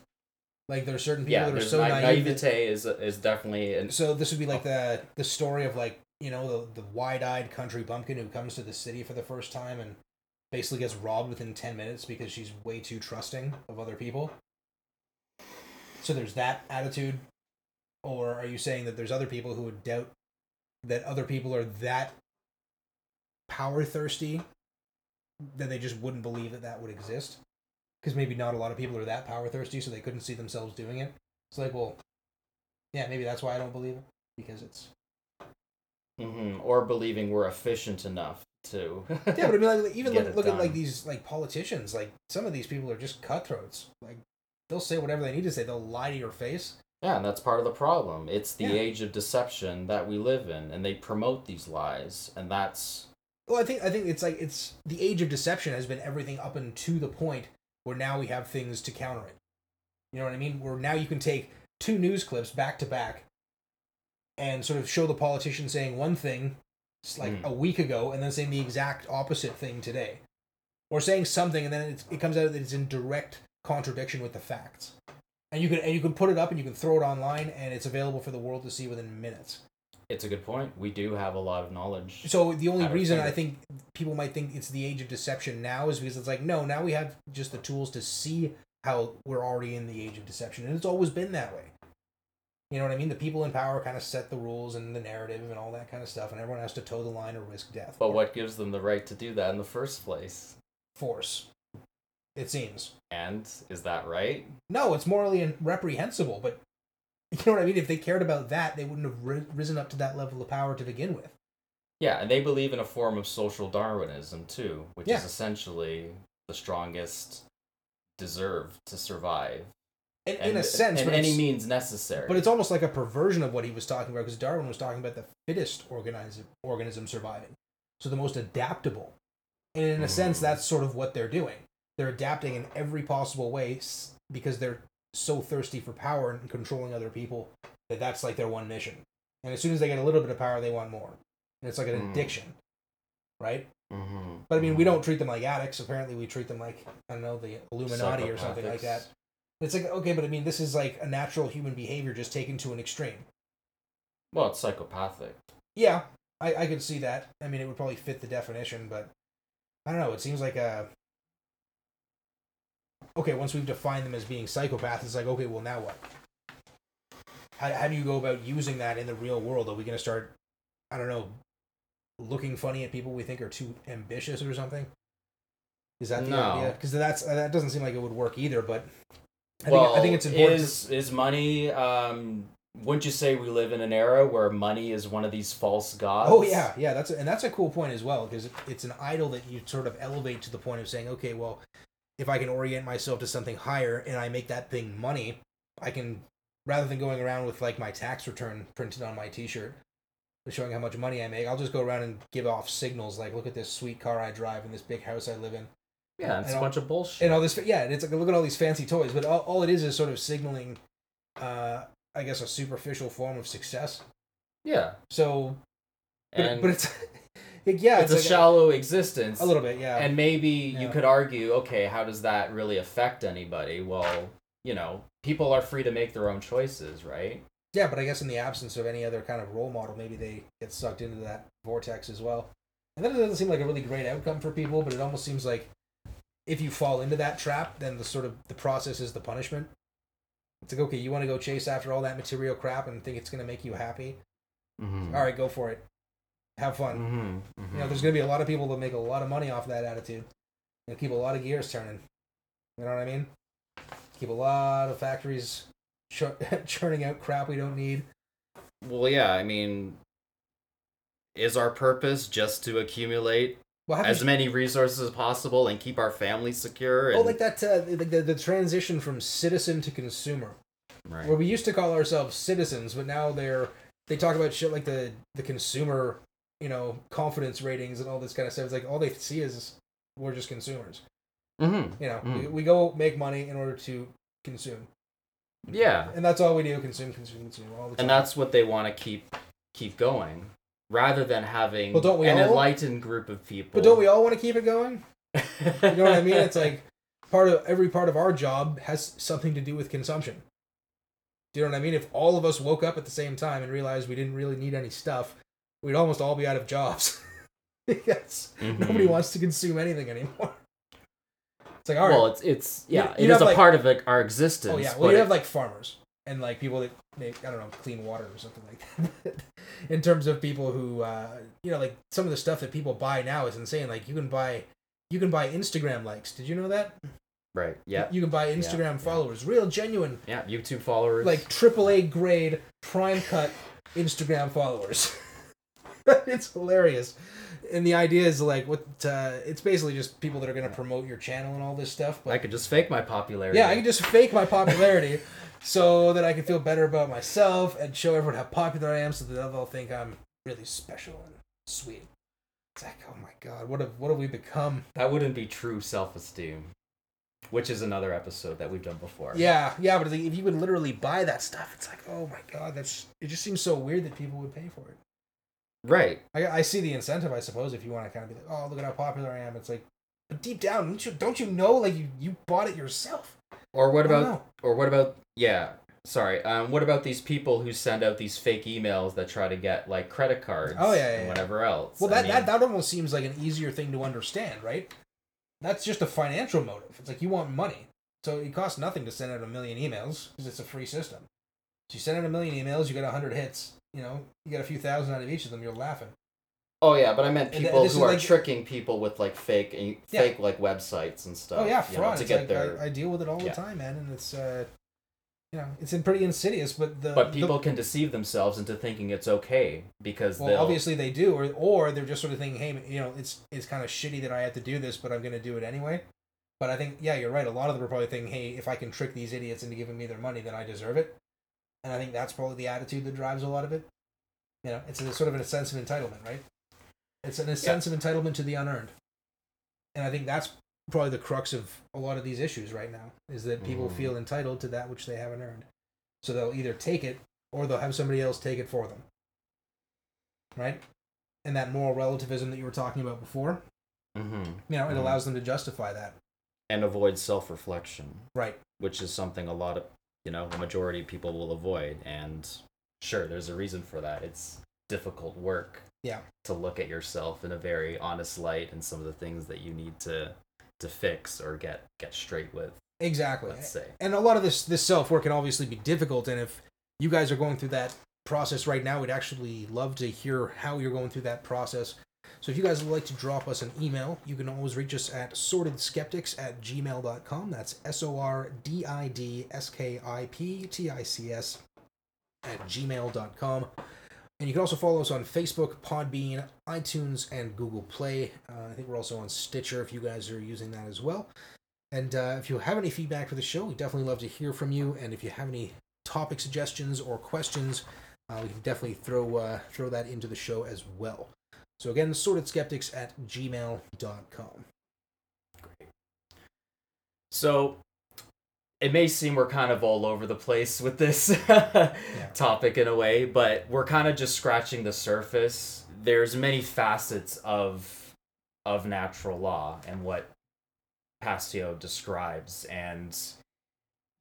Like there are certain people yeah, that are there's so na- naive. that- naivete is is definitely an so this would be like the the story of like you know the the wide-eyed country bumpkin who comes to the city for the first time and basically gets robbed within ten minutes because she's way too trusting of other people. So there's that attitude, or are you saying that there's other people who would doubt that other people are that power thirsty that they just wouldn't believe that that would exist? because maybe not a lot of people are that power thirsty, so they couldn't see themselves doing it. It's like, well, yeah, maybe that's why I don't believe it because it's hmm Or believing we're efficient enough to. *laughs* yeah. But I mean, like, even look, look at like these like politicians. Like some of these people are just cutthroats. Like they'll say whatever they need to say. They'll lie to your face. Yeah, and that's part of the problem. It's the Yeah. age of deception that we live in, and they promote these lies, and that's Well, I think I think it's like it's the age of deception has been everything up and to the point where now we have things to counter it. You know what I mean? Where now you can take two news clips back to back and sort of show the politician saying one thing like Mm. a week ago and then saying the exact opposite thing today. Or saying something and then it's, it comes out that it's in direct contradiction with the facts. And you can and you can put it up and you can throw it online and it's available for the world to see within minutes. It's a good point. We do have a lot of knowledge. So the only reason I think people might think it's the age of deception now is because it's like no, now we have just the tools to see how we're already in the age of deception, and it's always been that way. You know what I mean? The people in power kind of set the rules and the narrative and all that kind of stuff, and everyone has to toe the line or risk death. But what gives them the right to do that in the first place? force? It seems. And is that right? No, it's morally reprehensible, but *laughs* you know what I mean? If they cared about that, they wouldn't have ri- risen up to that level of power to begin with. Yeah, and they believe in a form of social Darwinism too, which Yeah. is essentially the strongest deserve to survive. In, And, in a sense, and any means necessary. But it's almost like a perversion of what he was talking about because Darwin was talking about the fittest organism, organism surviving. So the most adaptable. And in a sense, Mm. that's sort of what they're doing. They're adapting in every possible way because they're so thirsty for power and controlling other people that that's like their one mission. And as soon as they get a little bit of power, they want more. And it's like an Mm. addiction, right? hmm But I mean, we don't treat them like addicts. Apparently, we treat them like, I don't know, the Illuminati or something like that. It's like, okay, but I mean, this is like a natural human behavior just taken to an extreme. Well, it's psychopathic. Yeah, I, I could see that. I mean, it would probably fit the definition, but I don't know. It seems like a. Okay, once we've defined them as being psychopaths, it's like, okay, well, now what? How, how do you go about using that in the real world? Are we going to start, I don't know, looking funny at people we think are too ambitious or something? Is that the No. idea? Because that's that doesn't seem like it would work either. But I well, think I think it's important. to- Is is money? Um, wouldn't you say we live in an era where money is one of these false gods? Oh yeah, yeah. That's a, and that's a cool point as well because it's an idol that you sort of elevate to the point of saying, okay, well, if I can orient myself to something higher and I make that thing money, I can rather than going around with like my tax return printed on my T-shirt, showing how much money I make. I'll just go around and give off signals like, look at this sweet car I drive and this big house I live in, yeah, it's and a all- bunch of bullshit. and all this. Yeah, and it's like look at all these fancy toys, but all, all it is is sort of signaling, uh, I guess, a superficial form of success. yeah, So, but, and but it's. *laughs* Yeah, it's, a like shallow existence. a little bit, yeah. and maybe you could argue, okay, how does that really affect anybody? Well, you know, people are free to make their own choices, right? Yeah, but I guess in the absence of any other kind of role model, maybe they get sucked into that vortex as well. And that doesn't seem like a really great outcome for people, but it almost seems like if you fall into that trap, then the sort of the process is the punishment. It's like okay, you want to go chase after all that material crap and think it's going to make you happy. Mm-hmm. All right, go for it. Have fun. Mm-hmm. You know, there's going to be a lot of people that make a lot of money off that attitude. They'll keep a lot of gears turning. You know what I mean? Keep a lot of factories chur- *laughs* churning out crap we don't need. Well, yeah, I mean, is our purpose just to accumulate Well, have you as many resources as possible and keep our families secure? And, Oh, like that, uh, the, the, the transition from citizen to consumer, right. where we used to call ourselves citizens, but now they're they talk about shit like the the consumer, you know, confidence ratings and all this kind of stuff. It's like all they see is we're just consumers. Mm-hmm. You know, Mm. we, we go make money in order to consume, Yeah, and that's all we do: consume, consume, consume all the time. and that's what they want to keep keep going, rather than having Well, don't we an all? enlightened group of people. But don't we all want to keep it going? *laughs* You know what I mean? It's like part of every part of our job has something to do with consumption. Do you know what I mean? If all of us woke up at the same time and realized we didn't really need any stuff, we'd almost all be out of jobs. *laughs* because Mhm. nobody wants to consume anything anymore. It's like all right. well, it's it's yeah, You'd- it is a like- part of like, our existence. oh yeah, well you have like farmers and like people that make I don't know clean water or something like that. *laughs* In terms of people who uh, you know like some of the stuff that people buy now is insane. Like you can buy you can buy Instagram likes. Did you know that? Right. Yeah. You can buy Instagram yeah. followers, real genuine, Yeah. YouTube followers. like AAA grade prime cut Instagram followers. *laughs* *laughs* it's hilarious. And the idea is like what uh, it's basically just people that are going to promote your channel and all this stuff. But I could just fake my popularity. yeah, I could just fake my popularity *laughs* so that I can feel better about myself and show everyone how popular I am so that they'll think I'm really special and sweet. It's like, oh my god, what have what have we become? That wouldn't be true self-esteem, which is another episode that we've done before. Yeah, yeah, but if you would literally buy that stuff, it's like, oh my god, that's it. Just seems so weird that people would pay for it. Right. I, I see the incentive, I suppose, if you want to kind of be like, oh, look at how popular I am. It's like, but deep down, don't you don't you know like you you bought it yourself? Or what about? Or what about? Yeah. Sorry. Um. What about these people who send out these fake emails that try to get like credit cards? Oh, yeah, yeah, And yeah. whatever else. Well, I that, mean, that that almost seems like an easier thing to understand, right? That's just a financial motive. It's like you want money, so it costs nothing to send out a million emails because it's a free system. So you send out a million emails, you get a hundred hits. You know, you get a few thousand out of each of them. You're laughing. Oh yeah, but I meant And people this who is are like- tricking people with like fake, Yeah. fake like websites and stuff. oh yeah, you know, fraud. to It's get like, their. I, I deal with it all Yeah. the time, man, and it's uh, you know, it's in pretty insidious. But the but the- people can deceive themselves into thinking it's okay because well, they'll. obviously they do, or or they're just sort of thinking, hey, you know, it's it's kind of shitty that I have to do this, but I'm gonna do it anyway. But I think, yeah, you're right. A lot of them are probably thinking, hey, if I can trick these idiots into giving me their money, then I deserve it. And I think that's probably the attitude that drives a lot of it. You know, it's a, sort of a sense of entitlement, right? It's a sense of entitlement to the unearned. And I think that's probably the crux of a lot of these issues right now is that people Mhm. feel entitled to that which they haven't earned. So they'll either take it or they'll have somebody else take it for them. Right? And that moral relativism that you were talking about before, hmm you know, it Mhm. allows them to justify that. And avoid self-reflection. Right. which is something a lot of you know a majority of people will avoid and sure there's a reason for that it's difficult work Yeah. to look at yourself in a very honest light and some of the things that you need to to fix or get get straight with Exactly. let's say and a lot of this this self work can obviously be difficult and if you guys are going through that process right now we'd actually love to hear how you're going through that process so if you guys would like to drop us an email you can always reach us at sordidskeptics at gmail.com that's s-o-r-d-i-d-s-k-i-p-t-i-c-s at gmail.com and you can also follow us on facebook podbean itunes and google play uh, i think we're also on stitcher if you guys are using that as well and uh, if you have any feedback for the show, we definitely love to hear from you. And if you have any topic suggestions or questions, uh, we can definitely throw uh, throw that into the show as well. So again, sordidskeptics at gmail.com. so it may seem we're kind of all over the place with this *laughs* topic in a way but we're kind of just scratching the surface. There's many facets of of natural law and what Passio describes and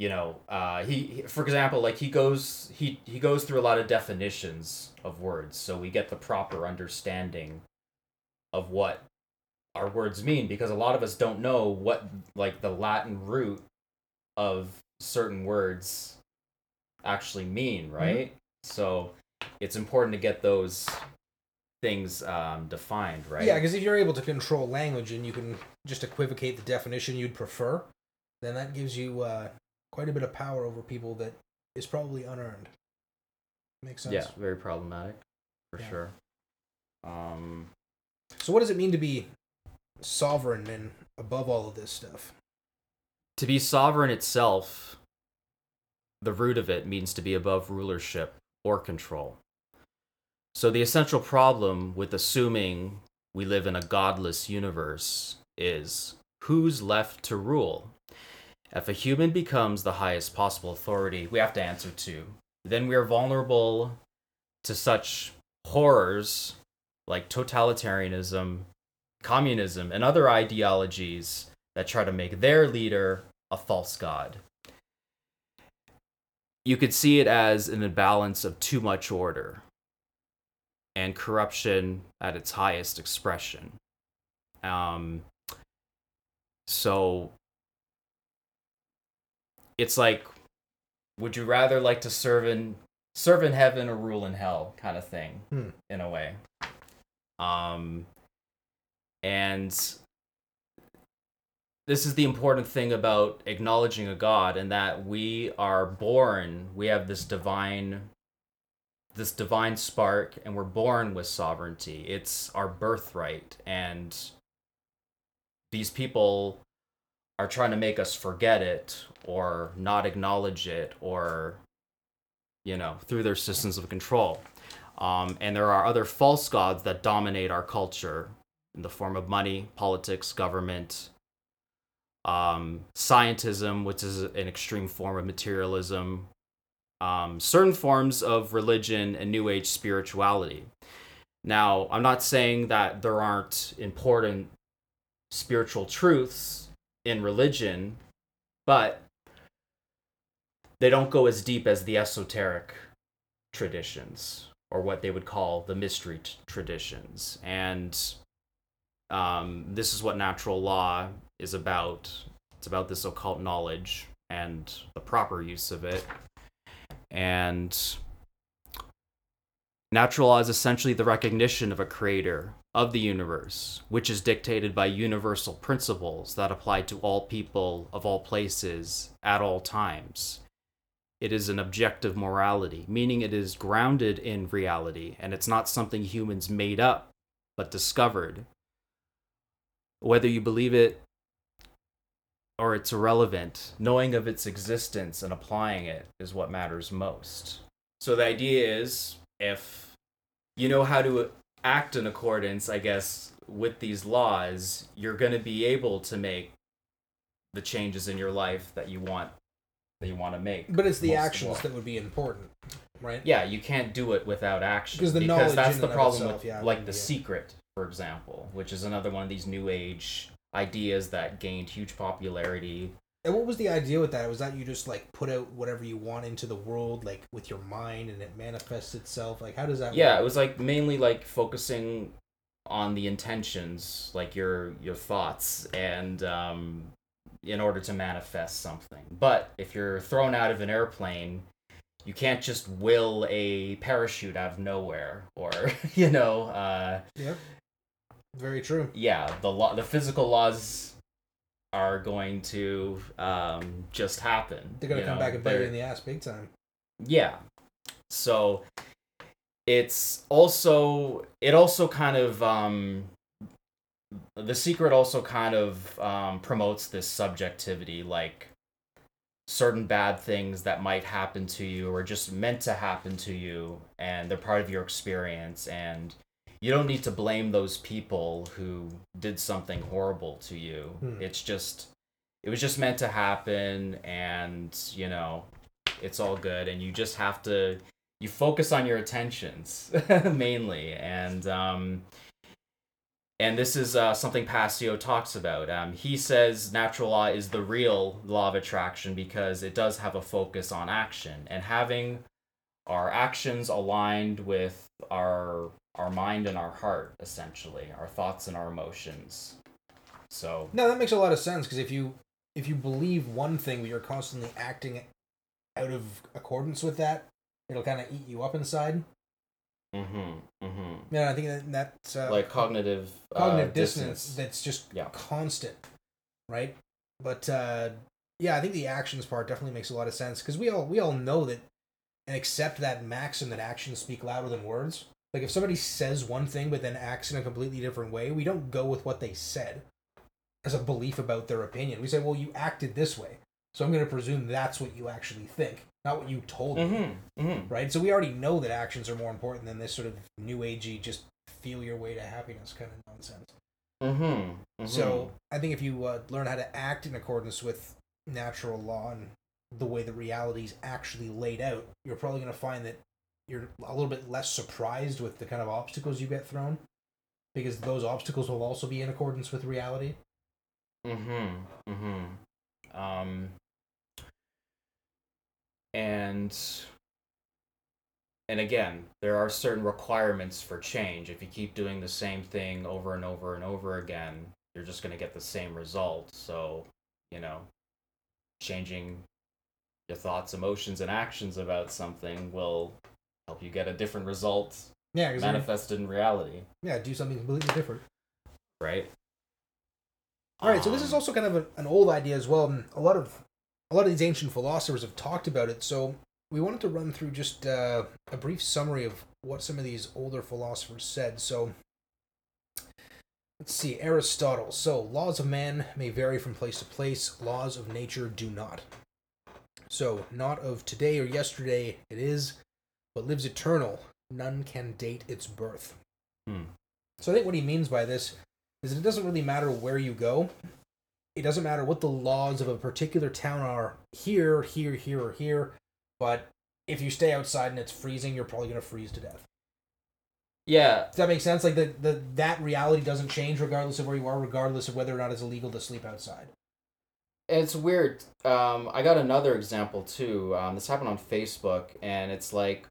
you know uh he for example like he goes he he goes through a lot of definitions of words so we get the proper understanding of what our words mean because a lot of us don't know what like the latin root of certain words actually mean right? So it's important to get those things um defined right? Yeah, because if you're able to control language and you can just equivocate the definition you'd prefer, then that gives you uh, quite a bit of power over people that is probably unearned. Makes sense. yeah very problematic for Yeah. sure um So what does it mean to be sovereign and above all of this stuff? to be sovereign itself the root of it means to be above rulership or control so the essential problem with assuming we live in a godless universe is who's left to rule if a human becomes the highest possible authority we have to answer to then we are vulnerable to such horrors like totalitarianism communism and other ideologies that try to make their leader a false god. You could see it as an imbalance of too much order and corruption at its highest expression. Um, so it's like, would you rather like to serve in serve in heaven or rule in hell, kind of thing, Hmm. in a way. Um, and this is the important thing about acknowledging a god and that we are born we have this divine this divine spark and we're born with sovereignty it's our birthright and these people are trying to make us forget it or not acknowledge it or you know through their systems of control. Um, and there are other false gods that dominate our culture in the form of money politics government um, scientism which is an extreme form of materialism um, certain forms of religion and new age spirituality. Now i'm not saying that there aren't important spiritual truths in religion, but they don't go as deep as the esoteric traditions or what they would call the mystery t- traditions. And um, this is what natural law is about. It's about this occult knowledge and the proper use of it. And natural law is essentially the recognition of a creator of the universe, which is dictated by universal principles that apply to all people of all places at all times. It is an objective morality, meaning it is grounded in reality and it's not something humans made up but discovered. Whether you believe it or it's irrelevant, knowing of its existence and applying it is what matters most. So the idea is if you know how to act in accordance, I guess, with these laws, you're going to be able to make the changes in your life that you want that you want to make. But it's the actions that would be important, right? Yeah, you can't do it without action because, the because that's the problem itself, with yeah, like the yeah. secret, for example, which is another one of these new age ideas that gained huge popularity And what was the idea with that? Was that you just like put out whatever you want into the world, like with your mind, and it manifests itself? Like, how does that? yeah work? it was like mainly like focusing on the intentions like your your thoughts and um in order to manifest something but if you're thrown out of an airplane you can't just will a parachute out of nowhere or *laughs* you know uh Yep. Very true. yeah the law the physical laws are going to um just happen They're gonna you come know? back and bite you in the ass big time. yeah so it's also it also kind of um the secret also kind of um promotes this subjectivity like certain bad things that might happen to you or just meant to happen to you and they're part of your experience and you don't need to blame those people who did something horrible to you Hmm. it's just it was just meant to happen and you know it's all good and you just have to you focus on your attentions *laughs* mainly and um and this is uh, something Passio talks about. Um, he says natural law is the real law of attraction because it does have a focus on action and having our actions aligned with our our mind and our heart, essentially, our thoughts and our emotions. So No, that makes a lot of sense because if you if you believe one thing, but you're constantly acting out of accordance with that, it'll kind of eat you up inside. Mm-hmm. Mm-hmm. Yeah, I think that that's uh, Like cognitive uh, cognitive dissonance, that's just Yeah. constant, right? But uh, yeah, I think the actions part definitely makes a lot of sense because we all we all know that and accept that maxim that actions speak louder than words. Like if somebody says one thing but then acts in a completely different way, we don't go with what they said as a belief about their opinion. We say, "Well, you acted this way, so I'm going to presume that's what you actually think, not what you told me." Mm-hmm. Mm-hmm. Right? So we already know that actions are more important than this sort of new agey just feel your way to happiness kind of nonsense. Mm-hmm. So I think if you uh, learn how to act in accordance with natural law and the way the reality is actually laid out, you're probably going to find that you're a little bit less surprised with the kind of obstacles you get thrown, because those obstacles will also be in accordance with reality. Mm-hmm. Mm-hmm. Um, and and again, there are certain requirements for change. If you keep doing the same thing over and over and over again, you're just going to get the same result. So, you know, changing your thoughts, emotions, and actions about something will help you get a different result Yeah, manifested in reality, yeah, do something completely different. right? All right, so this is Um, also kind of a, an old idea as well, and a lot of a lot of these ancient philosophers have talked about it. So we wanted to run through just uh, a brief summary of what some of these older philosophers said. So let's see, Aristotle. So laws of man may vary from place to place. Laws of nature do not. So not of today or yesterday it is, but lives eternal. None can date its birth. Hmm. So I think what he means by this is it doesn't really matter where you go. It doesn't matter what the laws of a particular town are here, here, here, or here. But if you stay outside and it's freezing, you're probably gonna freeze to death. Yeah, Does that make sense? Like the, the that reality doesn't change regardless of where you are, regardless of whether or not it's illegal to sleep outside. it's weird. Um, I got another example too. Um, this happened on Facebook, and it's like,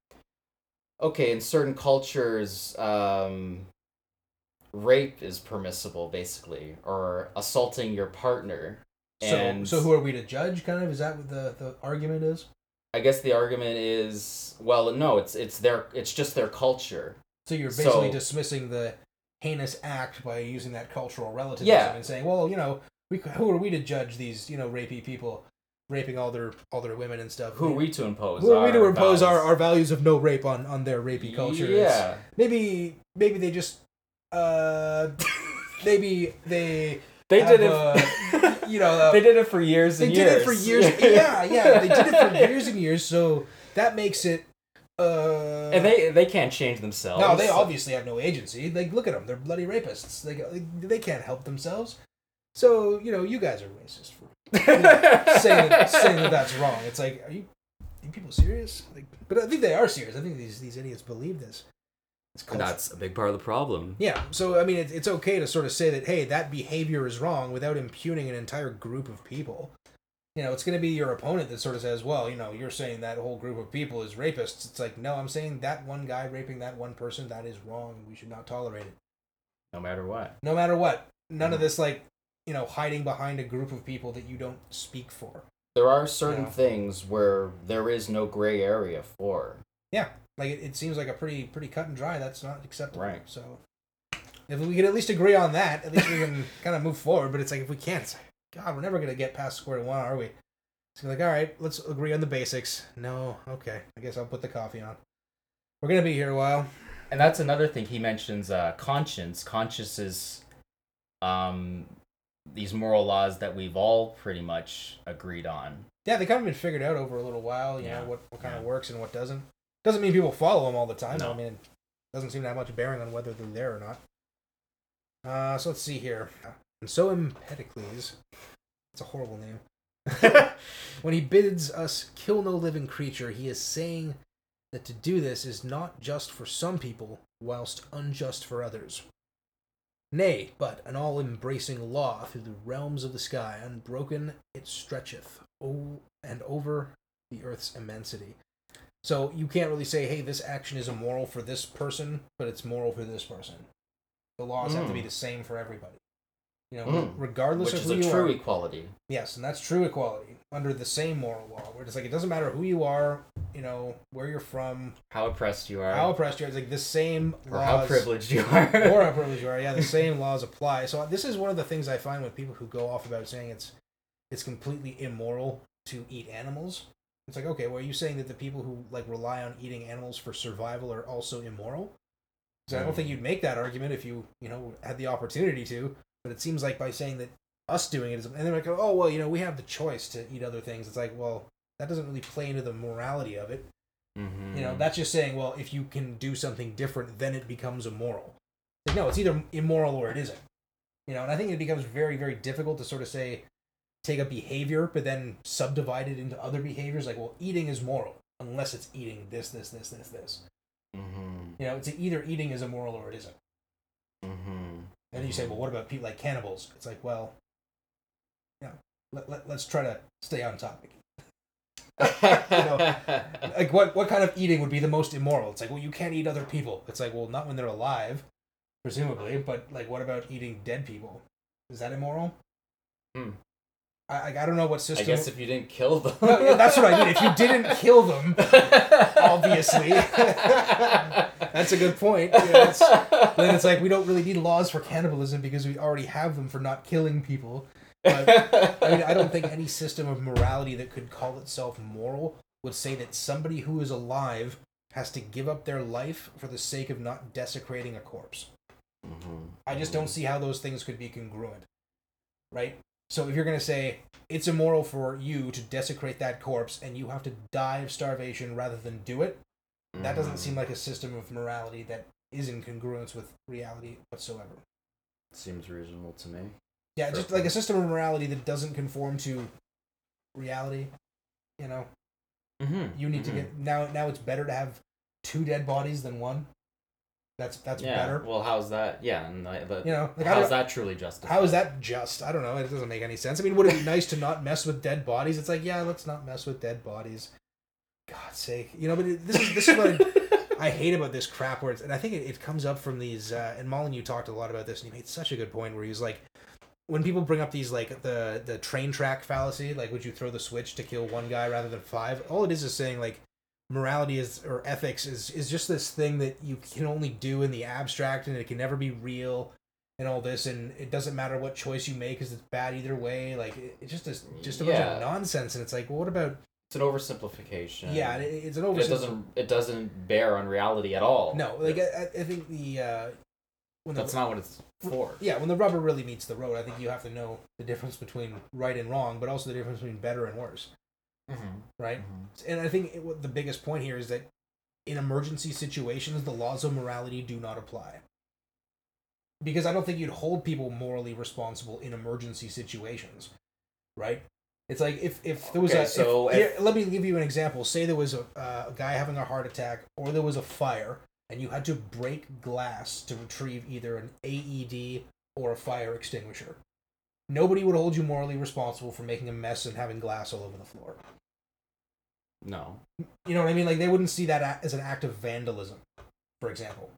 okay, in certain cultures, um, rape is permissible, basically, or assaulting your partner. And so so who are we to judge? Kind of is that what the the argument is? I guess the argument is, well, no, it's it's their it's just their culture. So you're basically So- dismissing the heinous act by using that cultural relativism Yeah. and saying, well, you know, we who are we to judge these you know rapey people raping all their all their women and stuff? Who are we to impose? Who are we to impose our, values? our values of no rape on on their rapey culture? It's- Yeah, maybe maybe they just uh maybe they *laughs* they did it. *laughs* you know uh, they did it for years and years. they and did it for years. *laughs* yeah, yeah, they did it for years and years. So that makes it. Uh, and they they can't change themselves. no, they obviously have no agency. Like, look at them; they're bloody rapists. They they can't help themselves. So you know, you guys are racist for *laughs* saying that, saying that that's wrong. It's like, are you, are you people serious? Like, but I think they are serious. I think these these idiots believe this. It's that's a big part of the problem. yeah, so I mean, it's, it's okay to sort of say that, hey, that behavior is wrong without impugning an entire group of people. You know, it's going to be your opponent that sort of says, well, you know, you're saying that whole group of people is rapists. It's like, no, I'm saying that one guy raping that one person, that is wrong. We should not tolerate it. no matter what. No matter what. None of mm-hmm. this, like, you know, hiding behind a group of people that you don't speak for. There are certain Yeah. things where there is no gray area for. Yeah, like, it, it seems like a pretty pretty cut and dry. That's not acceptable. Right. So, if we could at least agree on that, at least we can *laughs* kind of move forward. But it's like, if we can't, it's like, God, we're never going to get past square one, are we? It's like, all right, let's agree on the basics. No, okay. I guess I'll put the coffee on. We're going to be here a while. And that's another thing he mentions uh, conscience. Conscience is um, these moral laws that we've all pretty much agreed on. Yeah, they kind of been figured out over a little while, you Yeah, know, what, what kind of works and what doesn't. Doesn't mean people follow them all the time. No. I mean, it doesn't seem to have much bearing on whether they're there or not. Uh, so let's see here. And so Empedocles, it's a horrible name. *laughs* when he bids us kill no living creature, he is saying that to do this is not just for some people, whilst unjust for others. Nay, but an all embracing law through the realms of the sky, unbroken it stretcheth, o- and over the earth's immensity. So you can't really say, hey, this action is immoral for this person, but it's moral for this person. The laws have to be Mm. the same for everybody. You know, Mm. regardless Which of is who a you true are. equality. Yes, and that's true equality under the same moral law. Where it's like it doesn't matter who you are, you know, where you're from, How oppressed you are, how oppressed you are. It's like the same or laws, how privileged you are. *laughs* or how *laughs* privileged you are. Yeah, the same laws apply. So this is one of the things I find with people who go off about saying it's it's completely immoral to eat animals. It's like, okay, well, are you saying that the people who like rely on eating animals for survival are also immoral? 'Cause I don't think you'd make that argument if you you know had the opportunity to. But it seems like by saying that us doing it is, and they're like, oh well, you know, we have the choice to eat other things. It's like, well, that doesn't really play into the morality of it. Mhm. You know, that's just saying, well, if you can do something different, then it becomes immoral. Like, no, it's either immoral or it isn't. You know, and I think it becomes very, very difficult to sort of say, take a behavior, but then subdivide it into other behaviors. Like, well, eating is moral unless it's eating this, this, this, this, this. Mhm. You know, it's either eating is immoral or it isn't. Mhm. And you say, well, what about people like cannibals? It's like, well, you know, let, let, let's try to stay on topic. *laughs* *laughs* Like, what, what kind of eating would be the most immoral? It's like, well, you can't eat other people. It's like, well, not when they're alive, presumably, but like, what about eating dead people? Is that immoral? Hmm. I, I- don't know what system. I guess if you didn't kill them. No, that's what I mean. If you *laughs* didn't kill them, *laughs* obviously. *laughs* that's a good point. Yeah, it's- then it's like we don't really need laws for cannibalism because we already have them for not killing people. But, I mean, I don't think any system of morality that could call itself moral would say that somebody who is alive has to give up their life for the sake of not desecrating a corpse. Mhm. I just don't see how those things could be congruent. Right? So if you're going to say it's immoral for you to desecrate that corpse and you have to die of starvation rather than do it, that doesn't Mhm. seem like a system of morality that is in congruence with reality whatsoever. Seems reasonable to me. Yeah, just like a system of morality that doesn't conform to reality. You know, Mm-hmm. you need to get now. Now it's better to have two dead bodies than one. That's that's yeah. better. Well, how's that? Yeah, and I, but You know, like how's that truly justified? how is that just? I don't know. It doesn't make any sense. I mean, would it be nice to not mess with dead bodies? It's like, yeah, let's not mess with dead bodies. God's sake, you know. But it, this is this is what I, I *laughs* hate about this crap. Where it's, and I think it, it comes up from these. Uh, and Molyneux talked a lot about this, and he made such a good point where he was like, when people bring up these like the the train track fallacy, like would you throw the switch to kill one guy rather than five? All it is is saying like morality is or ethics is is just this thing that you can only do in the abstract and it can never be real and all this and it doesn't matter what choice you make because it's bad either way like it, it's just a, just a bunch of nonsense and it's like well, what about It's an oversimplification. yeah it, it's an It over doesn't. It doesn't bear on reality at all. no like I, I think the uh when the, That's not what it's for. yeah when the rubber really meets the road i think you have to know the difference between right and wrong but also the difference between better and worse Mm-hmm. right and I think it, what the biggest point here is that in emergency situations, the laws of morality do not apply. Because I don't think you'd hold people morally responsible in emergency situations, right? It's like if if there was Okay, a so if, if- here, let me give you an example. Say there was a, uh, a guy having a heart attack, or there was a fire, and you had to break glass to retrieve either an AED or a fire extinguisher. Nobody would hold you morally responsible for making a mess and having glass all over the floor. No. You know what I mean? Like they wouldn't see that as an act of vandalism, for example.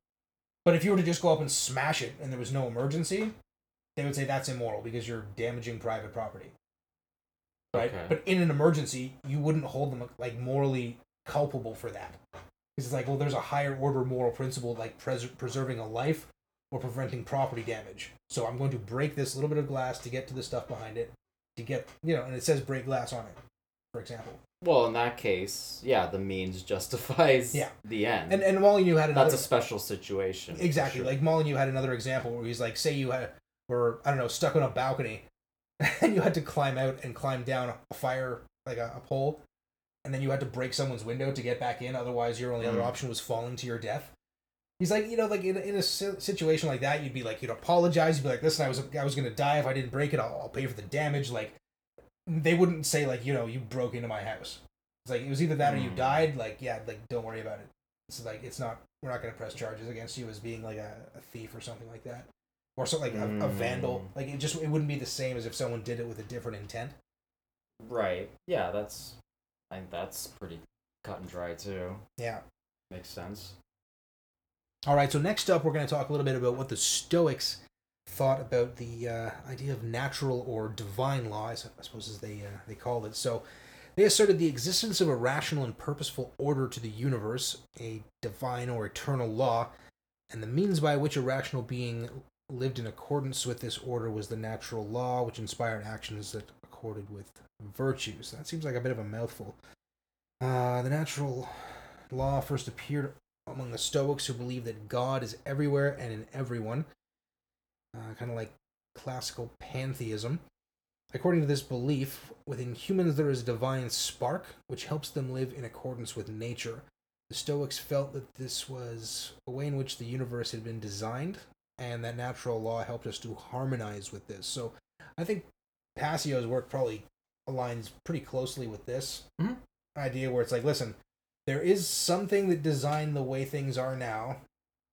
But if you were to just go up and smash it and there was no emergency, they would say that's immoral because you're damaging private property. Right? Okay. But in an emergency, you wouldn't hold them like morally culpable for that. Because it's like, well, there's a higher order moral principle like pres- preserving a life or preventing property damage. So I'm going to break this little bit of glass to get to the stuff behind it, to get, you know, and it says break glass on it, for example. Well, in that case, yeah, the means *laughs* justifies Yeah. the end. And and Molyneux had another That's a special situation. exactly sure. like Molyneux had another example where he's like, say you had were I don't know stuck on a balcony, *laughs* and you had to climb out and climb down a fire like a, a pole, and then you had to break someone's window to get back in. Otherwise, your only other Mm. option was falling to your death. He's like, you know, like in, in a situation like that, you'd be like, you'd apologize. You'd be like, listen, I was I was gonna die if I didn't break it. I'll, I'll pay for the damage. Like, they wouldn't say like, you know, you broke into my house. It's like it was either that or you Mm. died. Like, yeah, like don't worry about it. It's like it's not. We're not gonna press charges against you as being like a, a thief or something like that, or something like a, a vandal. Mm. Like it just it wouldn't be the same as if someone did it with a different intent. Right. Yeah, that's. I think that's pretty cut and dry too. Yeah. Makes sense. All right. So next up, we're gonna talk a little bit about what the Stoics thought about the uh, idea of natural or divine law, I suppose as they uh, they called it. So they asserted the existence of a rational and purposeful order to the universe, a divine or eternal law, and the means by which a rational being lived in accordance with this order was the natural law, which inspired actions that accorded with virtues. That seems like a bit of a mouthful. Uh, the natural law first appeared among the Stoics who believed that God is everywhere and in everyone, uh, kind of like classical pantheism. According to this belief, within humans there is a divine spark which helps them live in accordance with nature. The Stoics felt that this was a way in which the universe had been designed, and that natural law helped us to harmonize with this. So I think Passio's work probably aligns pretty closely with this Mhm. idea where it's like, listen, there is something that designed the way things are now.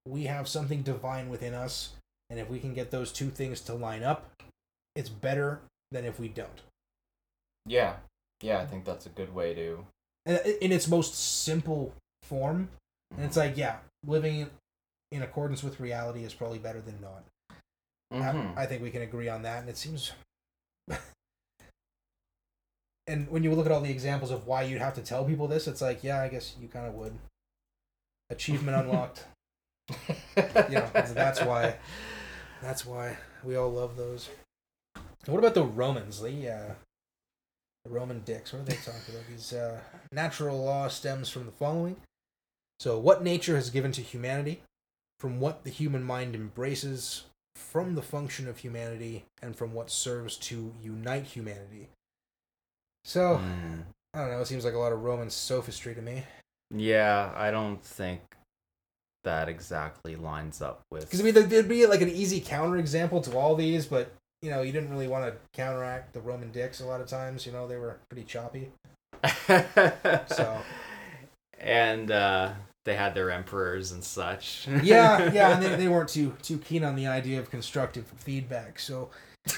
We have something divine within us, and if we can get those two things to line up, it's better than if we don't. Yeah. Yeah, I think that's a good way to. And in its most simple form, and it's like, yeah, living in accordance with reality is probably better than not. Mhm. I, I think we can agree on that, and it seems *laughs* and when you look at all the examples of why you'd have to tell people this, it's like, yeah, I guess you kind of would. Achievement unlocked. *laughs* you know, that's why. That's why we all love those. What about the Romans? The uh, the Roman dicks. What are they talking about? These uh, natural law stems from the following. So, what nature has given to humanity, from what the human mind embraces, from the function of humanity, and from what serves to unite humanity. So, Mm. I don't know. It seems like a lot of Roman sophistry to me. Yeah, I don't think that exactly lines up with. Because I mean, there'd be like an easy counterexample to all these, but you know, you didn't really want to counteract the Roman dicks a lot of times. You know, they were pretty choppy. *laughs* So and uh, they had their emperors and such. yeah, yeah, and *laughs* they, they weren't too too keen on the idea of constructive feedback. So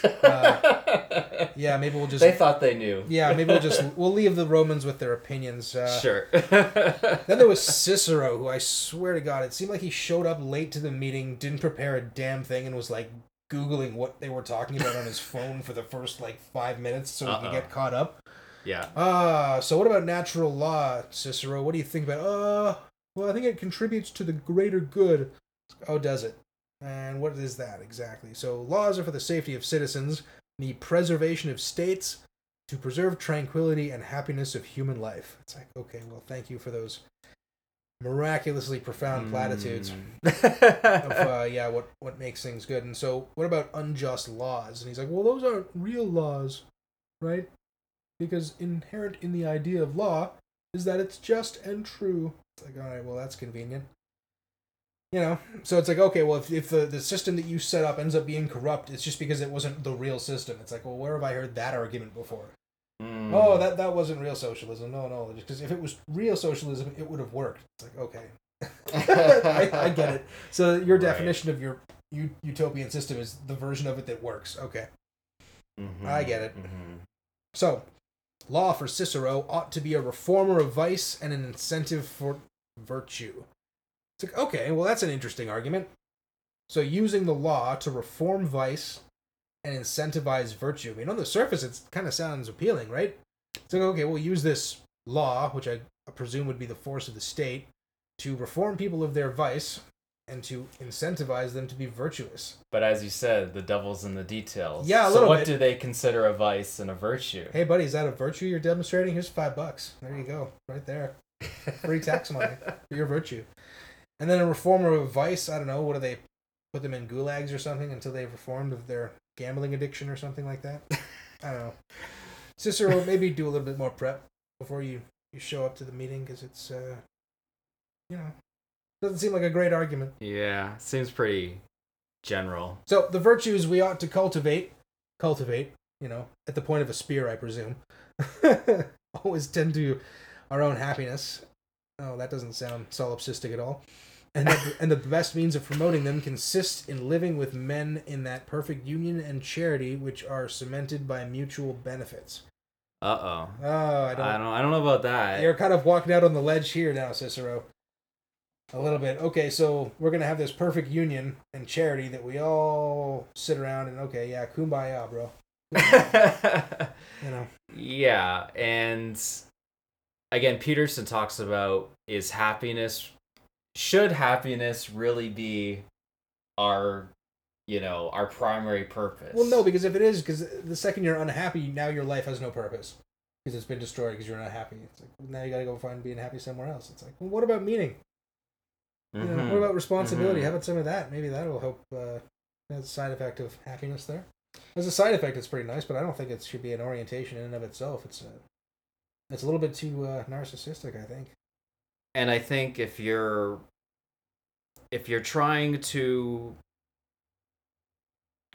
uh, yeah, maybe we'll just they thought they knew. yeah, maybe we'll just we'll leave the Romans with their opinions. Uh, sure. *laughs* Then there was Cicero, who I swear to God, it seemed like he showed up late to the meeting, didn't prepare a damn thing, and was like googling what they were talking about on his phone for the first like five minutes so he Uh-oh. could get caught up. yeah. Ah, so what about natural law, Cicero? What do you think about? Uh, well, I think it contributes to the greater good. Oh, does it? And what is that exactly? So laws are for the safety of citizens, the preservation of states, to preserve tranquility and happiness of human life. It's like, okay, well, thank you for those miraculously profound platitudes *laughs* of uh, yeah, what what makes things good. And so, what about unjust laws? And he's like, well, those aren't real laws, right? Because inherent in the idea of law is that it's just and true. It's like, all right, well, that's convenient. You know, so it's like, okay, well, if, if the, the system that you set up ends up being corrupt, it's just because it wasn't the real system. It's like, well, where have I heard that argument before? Mm. Oh, that, that wasn't real socialism. No, no, because if it was real socialism, it would have worked. It's like, okay. *laughs* I, I get it. So your Right. definition of your u- utopian system is the version of it that works. Okay. Mhm, I get it. mhm. So, law for Cicero ought to be a reformer of vice and an incentive for virtue. It's like, okay, well, that's an interesting argument. So, using the law to reform vice and incentivize virtue. I mean, on the surface, it kind of sounds appealing, right? It's like, okay, we'll use this law, which I presume would be the force of the state, to reform people of their vice and to incentivize them to be virtuous. But as you said, the devil's in the details. Yeah, a so what bit. do they consider a vice and a virtue? Hey, buddy, is that a virtue you're demonstrating? Here's five bucks. There you go, right there. Free tax money *laughs* for your virtue. And then a reformer of vice, I don't know, what do they put them in gulags or something until they've reformed of their gambling addiction or something like that? I don't know. Cicero, *laughs* maybe do a little bit more prep before you, you show up to the meeting because it's, uh, you know, doesn't seem like a great argument. Yeah, seems pretty general. So the virtues we ought to cultivate, cultivate, you know, at the point of a spear, I presume, *laughs* always tend to our own happiness. Oh, that doesn't sound solipsistic at all. And the, and the best means of promoting them consists in living with men in that perfect union and charity which are cemented by mutual benefits. Uh oh. Oh, I don't. I don't. I don't know about that. You're kind of walking out on the ledge here now, Cicero. A little bit. Okay, so we're gonna have this perfect union and charity that we all sit around and okay, yeah, kumbaya, bro. *laughs* You know. yeah, and again, Peterson talks about is happiness. Should happiness really be our, you know, our primary purpose? Well, no, because if it is, because the second you're unhappy, now your life has no purpose because it's been destroyed because you're not happy. It's like now you gotta go find being happy somewhere else. It's like, well, what about meaning? You know, what about responsibility? Mhm. How about some of that? Maybe that'll help uh, as a side effect of happiness there. As a side effect, it's pretty nice, but I don't think it should be an orientation in and of itself. It's a, it's a little bit too uh, narcissistic, I think. And I think if you're if you're trying to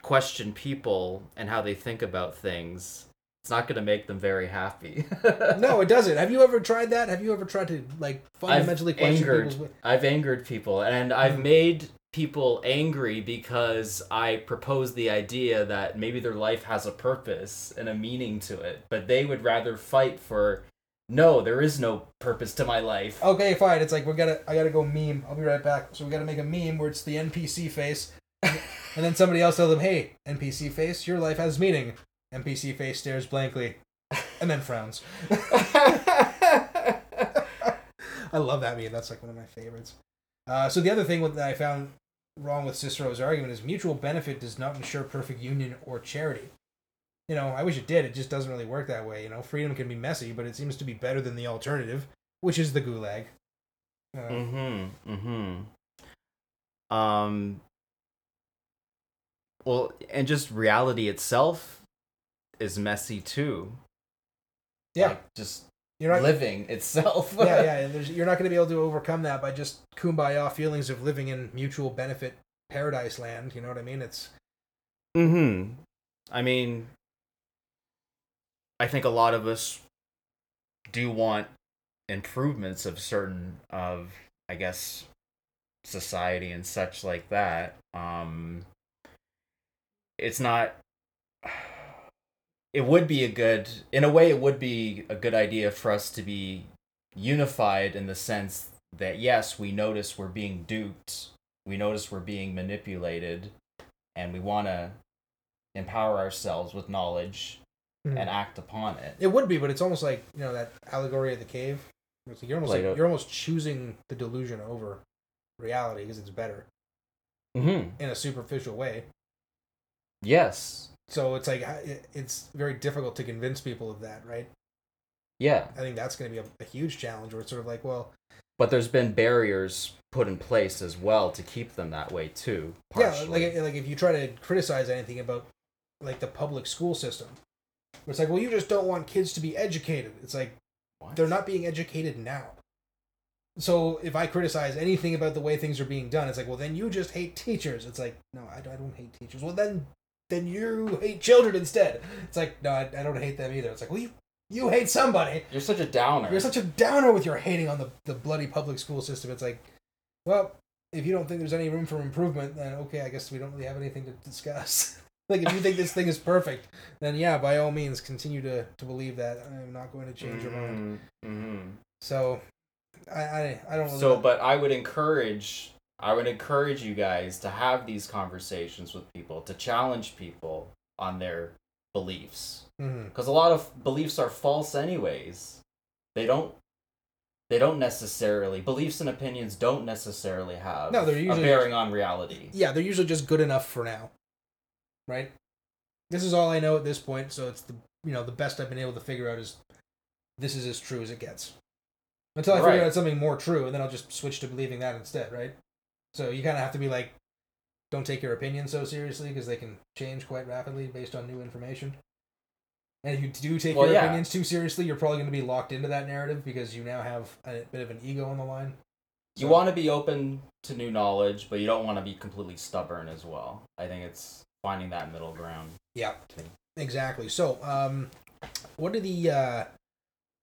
question people and how they think about things, it's not going to make them very happy. *laughs* No, it doesn't. Have you ever tried that? Have you ever tried to like fundamentally question angered. people's? I've angered people and I've Mhm. made people angry because I propose the idea that maybe their life has a purpose and a meaning to it, but they would rather fight for no, there is no purpose to my life. Okay, fine. It's like we gotta. I gotta go meme. I'll be right back. So we gotta make a meme where it's the NPC face, and then somebody else tells them, "Hey, NPC face, your life has meaning." NPC face stares blankly. and then frowns. I love that meme. That's like one of my favorites. Uh, so the other thing that I found wrong with Cicero's argument is mutual benefit does not ensure perfect union or charity. You know, I wish it did. It just doesn't really work that way. You know, freedom can be messy, but it seems to be better than the alternative, which is the gulag. Uh, Mm-hmm. Mm-hmm. Um. Well, and just reality itself is messy too. Yeah, Like, just you're not. living *laughs* itself. yeah, yeah. There's, you're not going to be able to overcome that by just kumbaya feelings of living in mutual benefit paradise land. You know what I mean? It's Mm-hmm. I mean, I think a lot of us do want improvements of certain of, I guess, society and such like that. Um, it's not. It would be a good, in a way, it would be a good idea for us to be unified in the sense that yes, we notice we're being duped, we notice we're being manipulated, and we want to empower ourselves with knowledge Mhm. and act upon it. It would be, but it's almost like you know that allegory of the cave. It's like you're almost Plato. like you're almost choosing the delusion over reality because it's better Mm-hmm. in a superficial way. Yes. So it's like it's very difficult to convince people of that, right? Yeah. I think that's going to be a, a huge challenge. Where it's sort of like, well, But there's been barriers put in place as well to keep them that way too. yeah, like like if you try to criticize anything about like the public school system, it's like, well, you just don't want kids to be educated. It's like What? they're not being educated now. So if I criticize anything about the way things are being done, it's like, well, then you just hate teachers. It's like, no, I don't, I don't hate teachers. Well, then, then you hate children instead. It's like, no, I, I don't hate them either. It's like, well, you, you hate somebody. You're such a downer. You're such a downer with your hating on the, the bloody public school system. It's like, well, if you don't think there's any room for improvement, then okay, I guess we don't really have anything to discuss. *laughs* like, if you think this thing is perfect, then yeah, by all means, continue to, to believe that. I'm not going to change your mind. Mm-hmm. So, I, I, I don't really. So, but I would encourage, I would encourage you guys to have these conversations with people, to challenge people on their beliefs, because a lot of beliefs are false, anyways. They don't. They don't necessarily beliefs and opinions don't necessarily have No, they're a usually bearing on reality. Yeah, they're usually just good enough for now, right? This is all I know at this point, so it's the you know the best I've been able to figure out is this is as true as it gets. Until I Right. figure out something more true, and then I'll just switch to believing that instead, right? So you kind of have to be like, don't take your opinions so seriously because they can change quite rapidly based on new information. And if you do take Well, your yeah. opinions too seriously, you're probably going to be locked into that narrative because you now have a bit of an ego on the line. You want to be open to new knowledge, but you don't want to be completely stubborn as well. I think it's finding that middle ground. Yeah, exactly. So, um, what do the uh,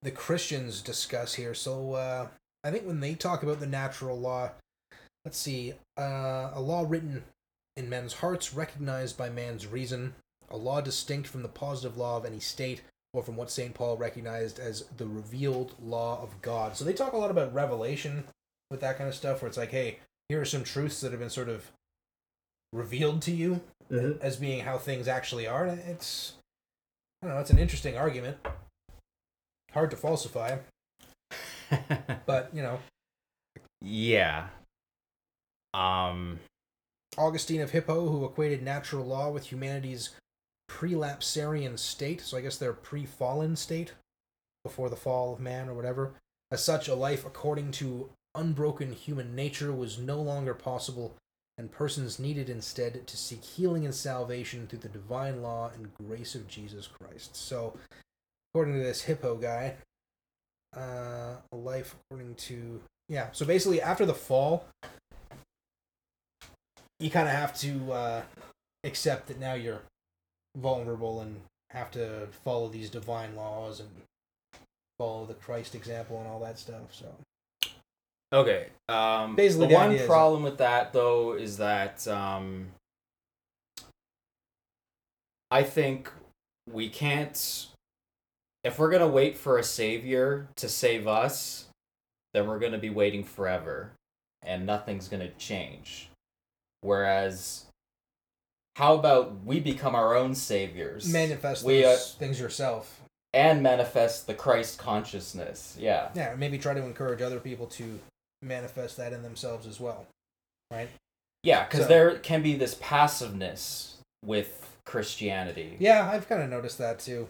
the Christians discuss here? So, uh, I think when they talk about the natural law, let's see, uh, a law written in men's hearts, recognized by man's reason, a law distinct from the positive law of any state, or from what Saint Paul recognized as the revealed law of God. So they talk a lot about revelation with that kind of stuff, where it's like, hey, here are some truths that have been sort of revealed to you as being how things actually are. And it's, I don't know, it's an interesting argument. Hard to falsify, *laughs* but you know, yeah. Um. Augustine of Hippo, who equated natural law with humanity's prelapsarian state, so I guess their pre-fallen state, before the fall of man or whatever. As such, a life according to unbroken human nature was no longer possible, and persons needed instead to seek healing and salvation through the divine law and grace of Jesus Christ. So, according to this Hippo guy, uh, a life according to yeah. So basically, after the fall, you kind of have to uh, accept that now you're vulnerable and have to follow these divine laws and follow the Christ example and all that stuff. So Okay. Um. Basically, the the one problem with that though is that um. I think we can't. If we're gonna wait for a savior to save us, then we're gonna be waiting forever, and nothing's gonna change. Whereas, how about we become our own saviors? manifest We, uh, things yourself. and manifest the Christ consciousness. Yeah. Yeah, maybe try to encourage other people to manifest that in themselves as well, right? Yeah, because So- there can be this passiveness with Christianity. Yeah, I've kind of noticed that too.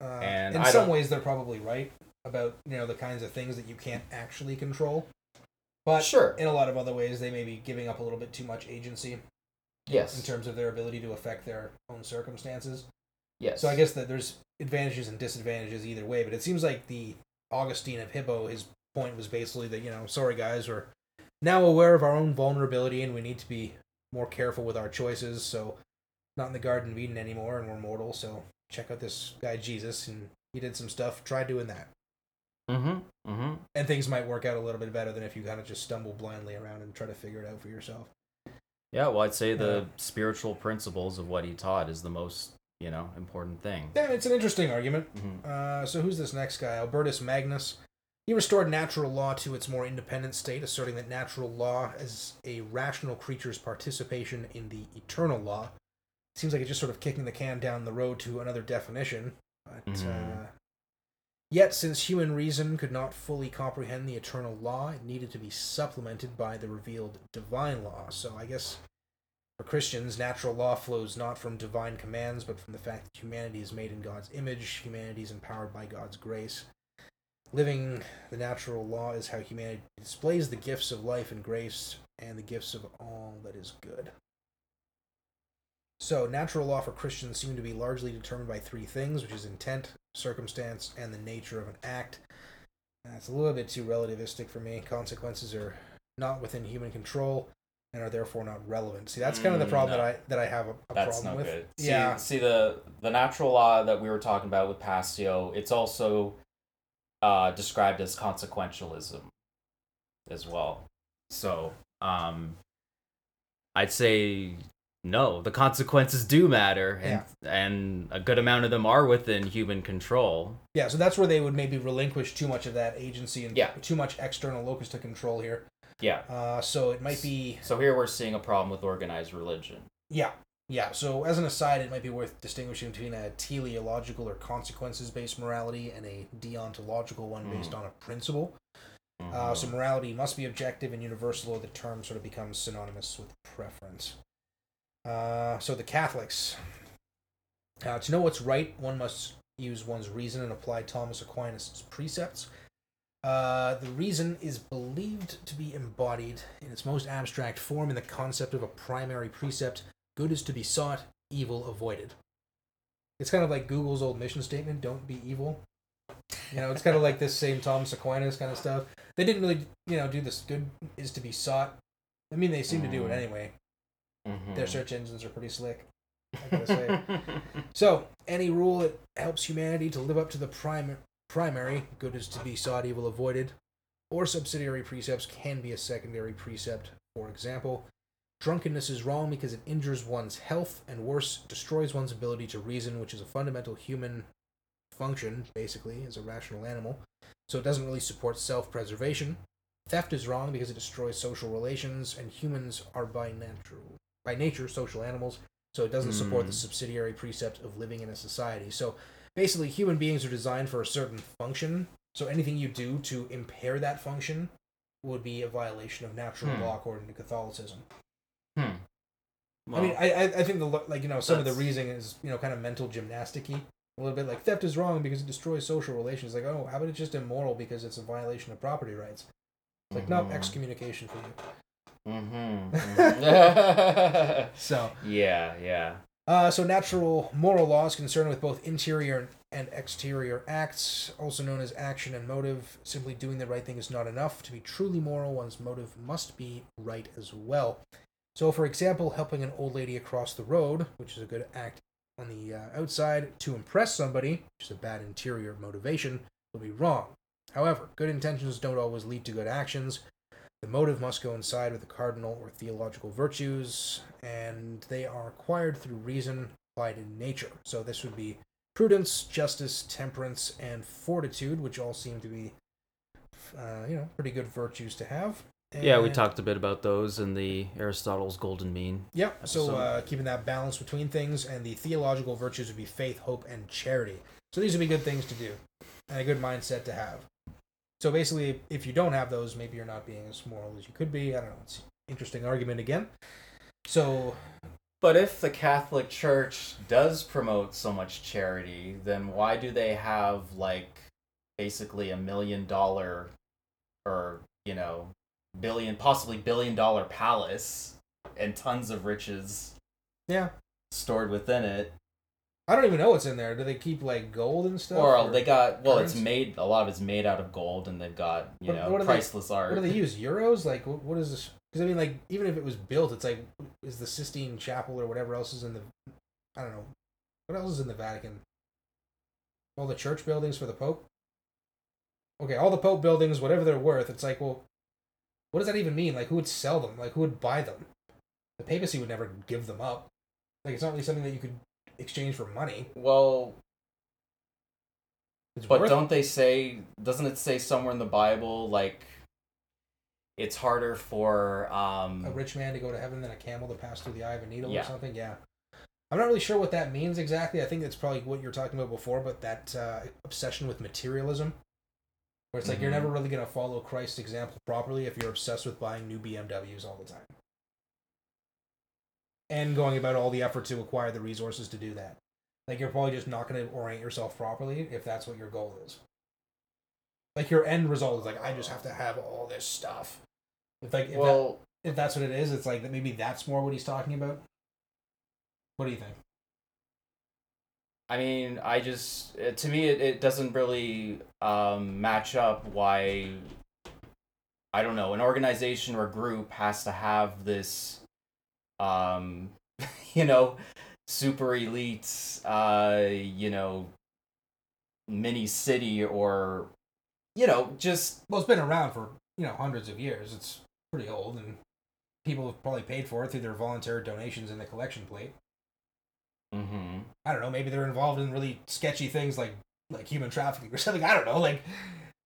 Uh, And in I some don't- ways, they're probably right about you know the kinds of things that you can't actually control. But Sure. in a lot of other ways, they may be giving up a little bit too much agency Yes, in terms of their ability to affect their own circumstances. Yes. So I guess that there's advantages and disadvantages either way. But it seems like the Augustine of Hippo, his point was basically that you know, sorry guys, we're now aware of our own vulnerability and we need to be more careful with our choices. So not in the Garden of Eden anymore, and we're mortal. So check out this guy Jesus, and he did some stuff. Try doing that, Mm-hmm. Mm-hmm. and things might work out a little bit better than if you kind of just stumble blindly around and try to figure it out for yourself. Yeah, well, I'd say the Yeah. spiritual principles of what he taught is the most, you know, important thing. Yeah, it's an interesting argument. Mhm. Uh, so who's this next guy? Albertus Magnus. He restored natural law to its more independent state, asserting that natural law is a rational creature's participation in the eternal law. Seems like it's just sort of kicking the can down the road to another definition. But, Mhm. uh, yet, since human reason could not fully comprehend the eternal law, it needed to be supplemented by the revealed divine law. So I guess for Christians, natural law flows not from divine commands, but from the fact that humanity is made in God's image, humanity is empowered by God's grace. Living the natural law is how humanity displays the gifts of life and grace and the gifts of all that is good. So, natural law for Christians seem to be largely determined by three things, which is intent, circumstance, and the nature of an act. That's a little bit too relativistic for me. Consequences are not within human control and are therefore not relevant. See, that's kind of the Mm, problem no. that I that I have a, a That's problem no with. good. See, Yeah. See the the natural law that we were talking about with Passio. It's also uh, described as consequentialism as well. So, um, I'd say no. The consequences do matter, and and a good amount of them are within human control. Yeah, so that's where they would maybe relinquish too much of that agency and Yeah. too much external locus to control here. Yeah. Uh, so it might be So here we're seeing a problem with organized religion. yeah, yeah. So as an aside, it might be worth distinguishing between a teleological or consequences-based morality and a deontological one based on a principle. Uh, so morality must be objective and universal, or the term sort of becomes synonymous with preference. Uh, so the Catholics. Uh, to know what's right, one must use one's reason and apply Thomas Aquinas' precepts. Uh, the reason is believed to be embodied in its most abstract form in the concept of a primary precept good is to be sought, evil avoided. It's kind of like Google's old mission statement don't be evil. You know, it's kind of like this same Thomas Aquinas kind of stuff. They didn't really, you know, do this good is to be sought. I mean, they seem to do it Mm. anyway. Mhm. Their search engines are pretty slick. I gotta say. *laughs* So, any rule that helps humanity to live up to the prim- primary, good is to be sought, evil avoided, or subsidiary precepts can be a secondary precept. For example, drunkenness is wrong because it injures one's health, and worse, destroys one's ability to reason, which is a fundamental human function, basically, as a rational animal. So, it doesn't really support self preservation. Theft is wrong because it destroys social relations, and humans are by natural, by nature social animals so it doesn't support the Mm. subsidiary precept of living in a society. So basically, human beings are designed for a certain function. So anything you do to impair that function would be a violation of natural Hmm. law according to Catholicism. Hmm. I mean, I I I think the like you know some of the reasoning is you know kind of mental gymnasticy. A little bit like theft is wrong because it destroys social relations. Like oh, how about it's just immoral because it's a violation of property rights? It's like no Mhm. excommunication for you. Mhm. *laughs* So yeah, yeah. Uh, so natural moral law is concerned with both interior and exterior acts, also known as action and motive. Simply doing the right thing is not enough. To be truly moral, one's motive must be right as well. So, for example, helping an old lady across the road, which is a good act on the uh, outside, to impress somebody, which is a bad interior motivation, will be wrong. However, good intentions don't always lead to good actions. The motive must coincide with the cardinal or theological virtues, and they are acquired through reason applied in nature. So this would be prudence, justice, temperance, and fortitude, which all seem to be, uh, you know, pretty good virtues to have. Yeah, we talked a bit about those in the Aristotle's Golden Mean. Yep. So uh, keeping that balance between things, and the theological virtues would be faith, hope, and charity. So these would be good things to do and a good mindset to have. So basically, if you don't have those, maybe you're not being as moral as you could be. I don't know. It's an interesting argument again. So But if the Catholic Church does promote so much charity, then why do they have like basically a million dollar or, you know, billion possibly billion dollar palace and tons of riches yeah, stored within it? I don't even know what's in there. Do they keep like gold and stuff? Or they got well, it's currency? made a lot of it's made out of gold and they've got, you What- know, what they- priceless art. What do they *laughs* use? Euros? Like, what, what is this? Because I mean, like, even if it was built, it's like, is the Sistine Chapel or whatever else is in the, I don't know, what else is in the Vatican? All the church buildings for the Pope. Okay, all the Pope buildings, whatever they're worth, it's like, well, what does that even mean? Like, who would sell them? Like, who would buy them? The papacy would never give them up. Like, it's not really something that you could exchange for money. Well, It's But don't they say? Doesn't it say somewhere in the Bible like it's harder for um a rich man to go to heaven than a camel to pass through the eye of a needle Yeah. or something. Yeah. I'm not really sure what that means exactly. I think that's probably what you're talking about before, but that uh, obsession with materialism, where it's like you're Mhm. never really going to follow Christ's example properly if you're obsessed with buying new BMWs all the time. And going about all the effort to acquire the resources to do that. Like you're probably just not going to orient yourself properly if that's what your goal is. Like your end result is like I just have to have all this stuff. If like if that- well if that's what it is, it's like that maybe that's more what he's talking about. What do you think? I mean, I just uh, to me it, it doesn't really um match up why I don't know, an organization or group has to have this um *laughs* you know, super elite uh you know mini city or you know, just Well, it's been around for you know hundreds of years. It's pretty old, and people have probably paid for it through their voluntary donations in the collection plate. Mhm I don't know. Maybe they're involved in really sketchy things like like human trafficking or *laughs* something. I don't know. Like,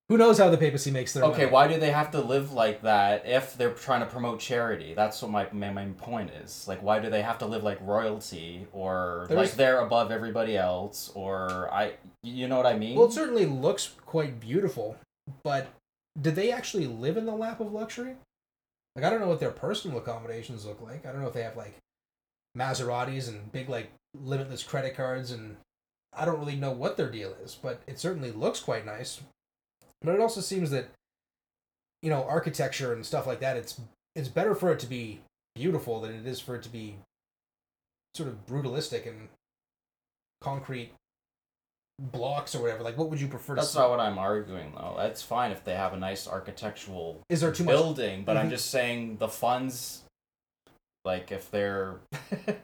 who knows how the papacy makes their Okay, money? why do they have to live like that if they're trying to promote charity? That's what my, my main point is. Like, why do they have to live like royalty or There's- like they're above everybody else or I, you know what I mean? Well, it certainly looks quite beautiful, but did they actually live in the lap of luxury? Like, I don't know what their personal accommodations look like. I don't know if they have like Maseratis and big like limitless credit cards, and I don't really know what their deal is. But it certainly looks quite nice. But it also seems that you know architecture and stuff like that. It's it's better for it to be beautiful than it is for it to be sort of brutalistic and concrete blocks or whatever. Like, what would you prefer to That's not what I'm arguing though. That's fine if they have a nice architectural Is there too much? building, but I'm Mhm. just saying the funds, like if they're. *laughs*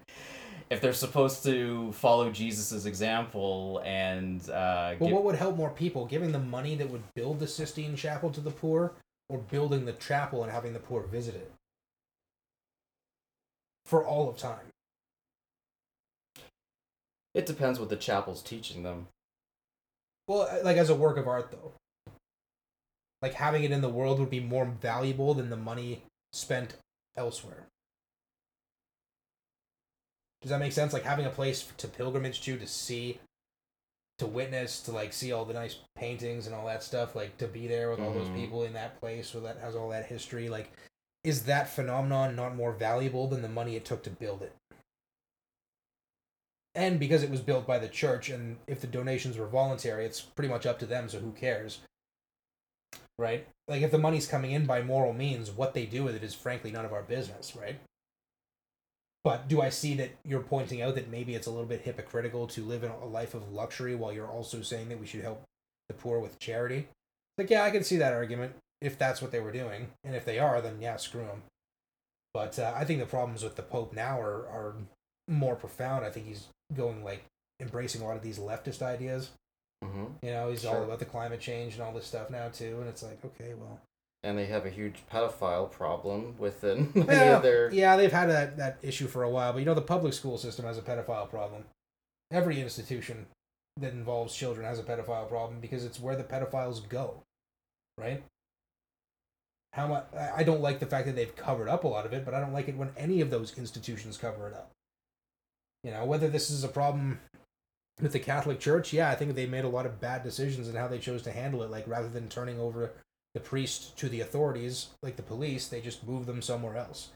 If they're supposed to follow Jesus's example and uh, Well, give- what would help more people? Giving the money that would build the Sistine Chapel to the poor, or building the chapel and having the poor visit it for all of time? it depends what the chapel's teaching them. Well, uh, like as a work of art, though. Like having it in the world would be more valuable than the money spent elsewhere. Does that make sense? Like having a place to pilgrimage to, to see, to witness, to like see all the nice paintings and all that stuff, like to be there with all those Mhm. people in that place where that has all that history. Like, is that phenomenon not more valuable than the money it took to build it? And because it was built by the church, and if the donations were voluntary, it's pretty much up to them, so who cares? Right? Like, if the money's coming in by moral means, what they do with it is frankly none of our business, right? But do I see that you're pointing out that maybe it's a little bit hypocritical to live in a life of luxury while you're also saying that we should help the poor with charity? Like, yeah, I can see that argument if that's what they were doing. And if they are, then yeah, screw them. But uh, I think the problems with the Pope now are, are more profound. I think he's going like embracing a lot of these leftist ideas. Mm-hmm. You know, he's all about the climate change and all this stuff now too. And it's like, okay, well, And they have a huge pedophile problem within *laughs* many yeah, of their. yeah, they've had that that issue for a while. But you know, the public school system has a pedophile problem. Every institution that involves children has a pedophile problem because it's where the pedophiles go, right? How much? I don't like the fact that they've covered up a lot of it, but I don't like it when any of those institutions cover it up. You know, whether this is a problem with the Catholic Church, yeah, I think they made a lot of bad decisions in how they chose to handle it. Like rather than turning over the priest to the authorities, like the police, they just move them somewhere else.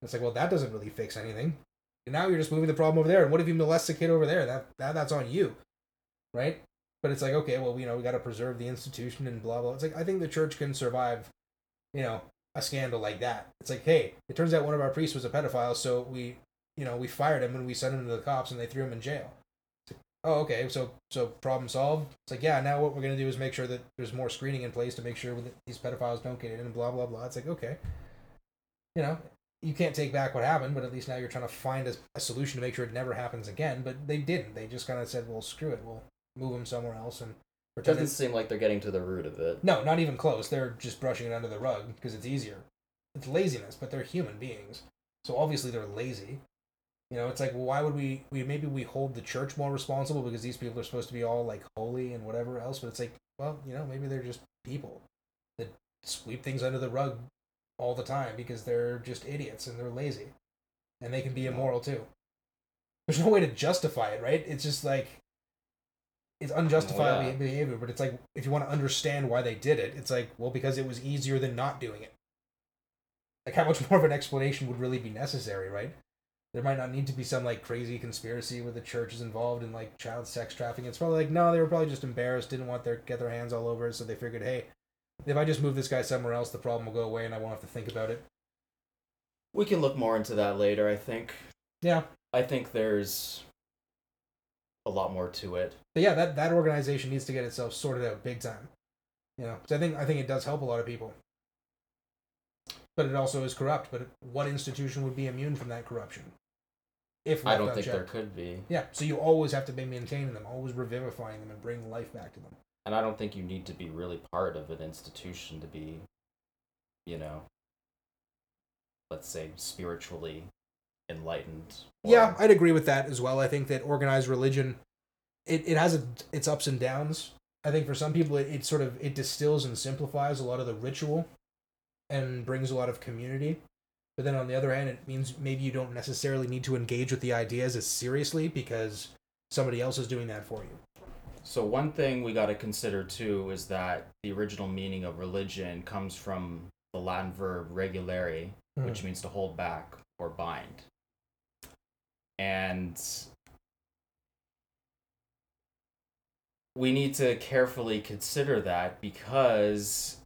It's like, well, that doesn't really fix anything. And now you're just moving the problem over there. And what if you molest a kid over there? That, that that's on you, right? But it's like, okay, well, you know, we got to preserve the institution and blah blah. It's like I think the church can survive, you know, a scandal like that. It's like, hey, it turns out one of our priests was a pedophile, so we, you know, we fired him and we sent him to the cops and they threw him in jail. Oh, okay, so so problem solved. It's like, yeah, now what we're gonna do is make sure that there's more screening in place to make sure that these pedophiles don't get in and blah blah blah. It's like, okay, you know, you can't take back what happened, but at least now you're trying to find a, a solution to make sure it never happens again. But they didn't. They just kind of said, well, screw it, we'll move them somewhere else and pretend. Doesn't it's- seem like they're getting to the root of it. no, not even close. They're just brushing it under the rug because it's easier. It's laziness, but they're human beings. So obviously they're lazy. You know, it's like, well, why would we, we maybe we hold the church more responsible because these people are supposed to be all like holy and whatever else, but it's like, well, you know, maybe they're just people that sweep things under the rug all the time because they're just idiots and they're lazy. And they can be immoral too. There's no way to justify it, right? It's just like it's unjustifiable yeah. behavior, but it's like if you want to understand why they did it, it's like, well, because it was easier than not doing it. Like how much more of an explanation would really be necessary, right? There might not need to be some like crazy conspiracy where the church is involved in like child sex trafficking. It's probably like no, they were probably just embarrassed, didn't want their get their hands all over it, so they figured, hey, if I just move this guy somewhere else, the problem will go away and I won't have to think about it. We can look more into that later, I think. Yeah, I think there's a lot more to it. but yeah, that that organization needs to get itself sorted out big time. You know, 'cause I think I think it does help a lot of people, but it also is corrupt. But what institution would be immune from that corruption? If I don't think there could be. Yeah, so you always have to be maintaining them, always revivifying them, and bring life back to them. And I don't think you need to be really part of an institution to be, you know, let's say spiritually enlightened. or- Yeah, I'd agree with that as well. I think that organized religion, it, it has a, its ups and downs. I think for some people, it, it sort of it distills and simplifies a lot of the ritual, and brings a lot of community. But then on the other hand, it means maybe you don't necessarily need to engage with the ideas as seriously because somebody else is doing that for you. So one thing we got to consider too is that the original meaning of religion comes from the Latin verb religare, hmm. which means to hold back or bind. And we need to carefully consider that because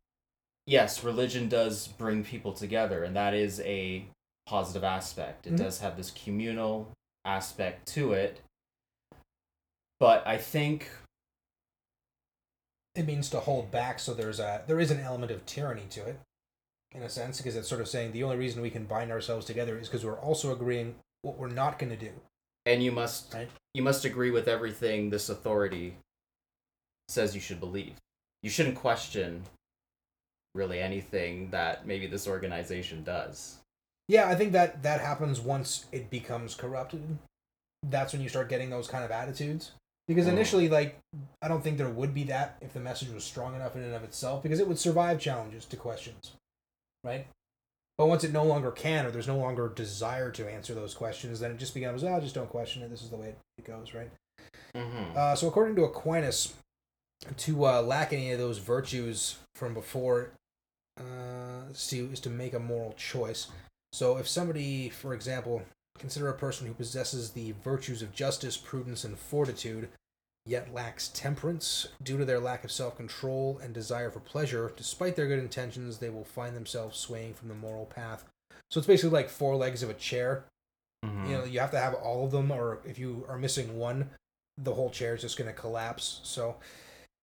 yes, religion does bring people together and that is a positive aspect. It Mhm. does have this communal aspect to it. But I think it means to hold back so there's a there is an element of tyranny to it in a sense because it's sort of saying the only reason we can bind ourselves together is because we're also agreeing what we're not going to do and you must Right. you must agree with everything this authority says you should believe. You shouldn't question really anything that maybe this organization does. yeah i think that that happens once it becomes corrupted that's when you start getting those kind of attitudes because Mm. initially like i don't think there would be that if the message was strong enough in and of itself because it would survive challenges to questions right but once it no longer can or there's no longer desire to answer those questions then it just becomes oh just don't question it this is the way it goes right Mm-hmm. Uh, so according to Aquinas, to uh, lack any of those virtues from before uh, is to, is to make a moral choice. So if somebody, for example, consider a person who possesses the virtues of justice, prudence, and fortitude, yet lacks temperance due to their lack of self-control and desire for pleasure, despite their good intentions, they will find themselves swaying from the moral path. So it's basically like four legs of a chair Mm-hmm. you know you have to have all of them or if you are missing one the whole chair is just going to collapse so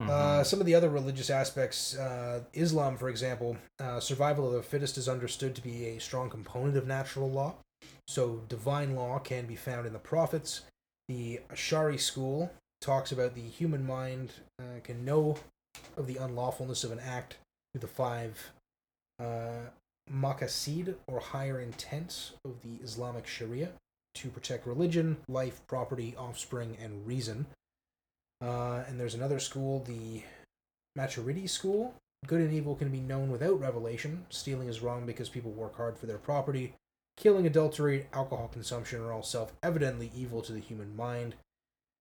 Mm-hmm. uh, some of the other religious aspects uh, islam for example uh, survival of the fittest is understood to be a strong component of natural law so divine law can be found in the prophets the ashari school talks about the human mind uh, can know of the unlawfulness of an act through the five uh, maqasid or higher intents of the Islamic Sharia to protect religion, life, property, offspring, and reason. Uh, and there's another school, the Maturidi school. Good and evil can be known without revelation. Stealing is wrong because people work hard for their property. Killing, adultery, alcohol consumption are all self evidently evil to the human mind.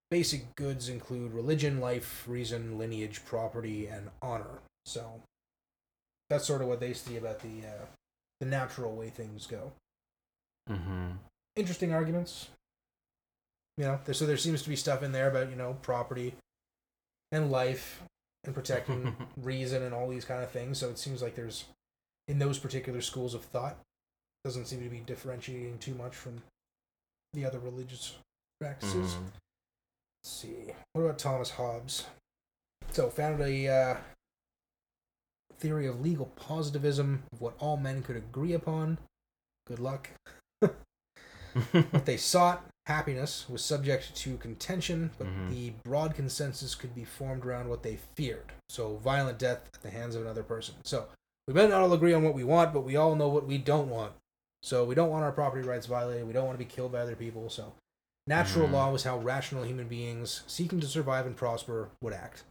basic goods include religion, life, reason, lineage, property, and honor. So that's sort of what they see about the uh, the natural way things go. Mm-hmm. Interesting arguments. You know, there, so there seems to be stuff in there about you know property and life and protecting *laughs* reason and all these kind of things. So it seems like there's in those particular schools of thought doesn't seem to be differentiating too much from the other religious practices. Mhm. Let's see. What about Thomas Hobbes? So, founded a uh, theory of legal positivism of what all men could agree upon. Good luck. *laughs* What they sought, happiness, was subject to contention, but Mhm. the broad consensus could be formed around what they feared. So, violent death at the hands of another person. So, we might not all agree on what we want, but we all know what we don't want. So, we don't want our property rights violated. We don't want to be killed by other people. So, natural Mhm. law was how rational human beings seeking to survive and prosper would act.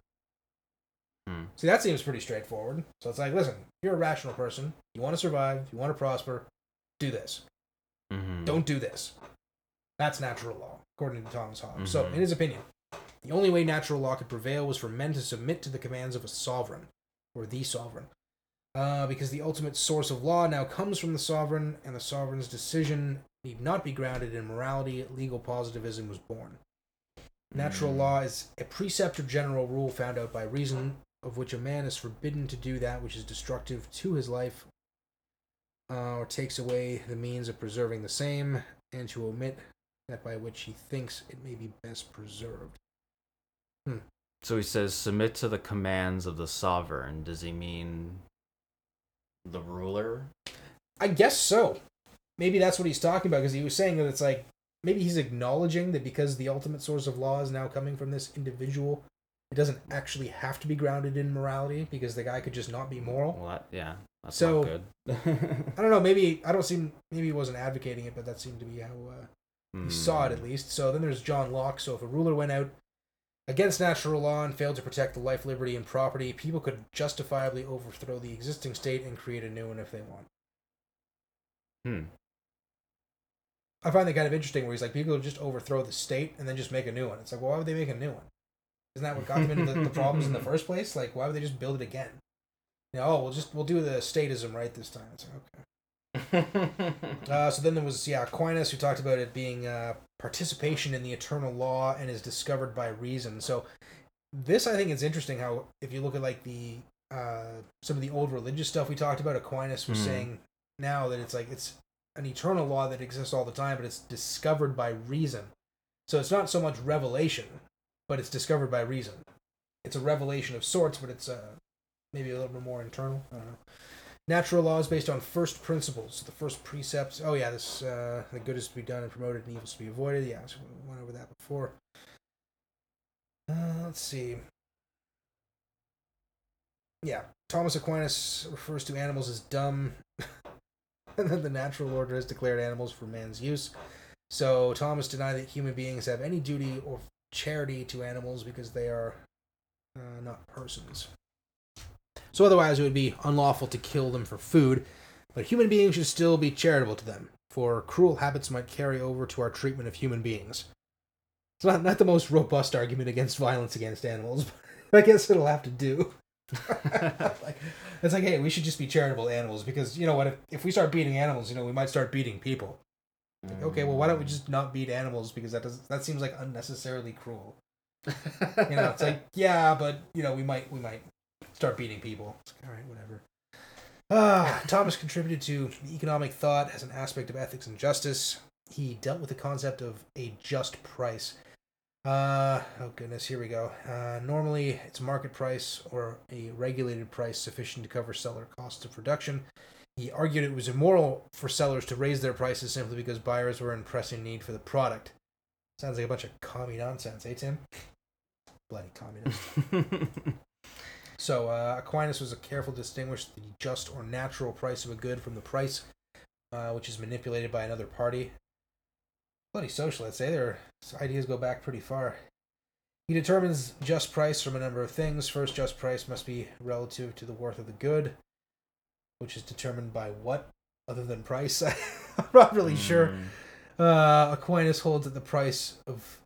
Hmm. See, that seems pretty straightforward. So, it's like, listen, if you're a rational person. You want to survive. You want to prosper. Do this. Mhm. Don't do this. That's natural law, according to Thomas Hobbes. So, Mhm. in his opinion, the only way natural law could prevail was for men to submit to the commands of a sovereign, or the sovereign. Uh, because the ultimate source of law now comes from the sovereign, and the sovereign's decision need not be grounded in morality, legal positivism was born. Natural Mm. law is a precept or general rule found out by reason, of which a man is forbidden to do that which is destructive to his life, uh, or takes away the means of preserving the same, and to omit that by which he thinks it may be best preserved. So he says, submit to the commands of the sovereign. Does he mean The ruler. I guess so. Maybe that's what he's talking about because he was saying that it's like maybe he's acknowledging that because the ultimate source of law is now coming from this individual, it doesn't actually have to be grounded in morality because the guy could just not be moral. well? That, yeah, that's So- not good. *laughs* I don't know. Maybe I don't seem. Maybe he wasn't advocating it, but that seemed to be how uh, he saw it at Hmm. least. So then there's John Locke. So if a ruler went out against natural law and failed to protect the life, liberty, and property, people could justifiably overthrow the existing state and create a new one if they want. Hmm. I find that kind of interesting where he's like, people just overthrow the state and then just make a new one. It's like, well, why would they make a new one? Isn't that what got them into the, the problems in the *laughs* first place? Like, why would they just build it again? You know, oh, we'll just we'll do the statism right this time. It's like, okay. *laughs* Uh, so then there was yeah Aquinas who talked about it being uh, participation in the eternal law and is discovered by reason. So this I think is interesting how if you look at like the uh, some of the old religious stuff we talked about, Aquinas was Hmm. saying now that it's like it's an eternal law that exists all the time, but it's discovered by reason. So it's not so much revelation, but it's discovered by reason. It's a revelation of sorts, but it's uh, maybe a little bit more internal. I don't know. Natural law is based on first principles. The first precepts. Oh yeah, this uh, the good is to be done and promoted, and evil is to be avoided. Yeah, so we went over that before. Uh, let's see. Yeah, Thomas Aquinas refers to animals as dumb, *laughs* and then the natural order has declared animals for man's use. So Thomas denied that human beings have any duty or charity to animals because they are uh, not persons. So otherwise, it would be unlawful to kill them for food, but human beings should still be charitable to them, for cruel habits might carry over to our treatment of human beings. It's not, not the most robust argument against violence against animals, *laughs* but I guess it'll have to do. *laughs* like, it's like, hey, we should just be charitable to animals because you know what? If, if we start beating animals, you know, we might start beating people. Like, okay, well, why don't we mm. just not beat animals because that does that seems like unnecessarily cruel. *laughs* You know, it's like yeah, but you know, we might we might start beating people. Like, all right, whatever. Ah, Thomas contributed to economic thought as an aspect of ethics and justice. He dealt with the concept of a just price. Uh, oh goodness, here we go. Uh, normally, it's market price or a regulated price sufficient to cover seller costs of production. He argued it was immoral for sellers to raise their prices simply because buyers were in pressing need for the product. Sounds like a bunch of commie nonsense, eh, Tim? Bloody communist. *laughs* So uh, Aquinas was careful to distinguish the just or natural price of a good from the price uh, which is manipulated by another party. Bloody socialists, eh? Their ideas go back pretty far. He determines just price from a number of things. First, just price must be relative to the worth of the good, which is determined by what other than price. *laughs* I'm not really sure. Mm. Uh, Aquinas holds that the price of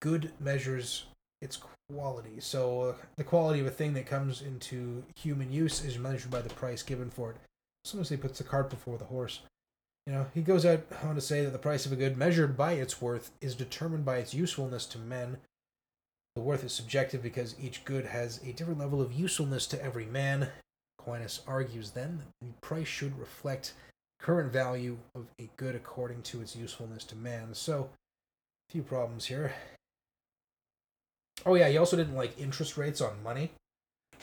good measures its quality. So uh, the quality of a thing that comes into human use is measured by the price given for it. Sometimes he puts the cart before the horse. You know, he goes out on to say that the price of a good measured by its worth is determined by its usefulness to men. The worth is subjective because each good has a different level of usefulness to every man. Aquinas argues then that the price should reflect current value of a good according to its usefulness to man. So, a few problems here. Oh yeah, he also didn't like interest rates on money.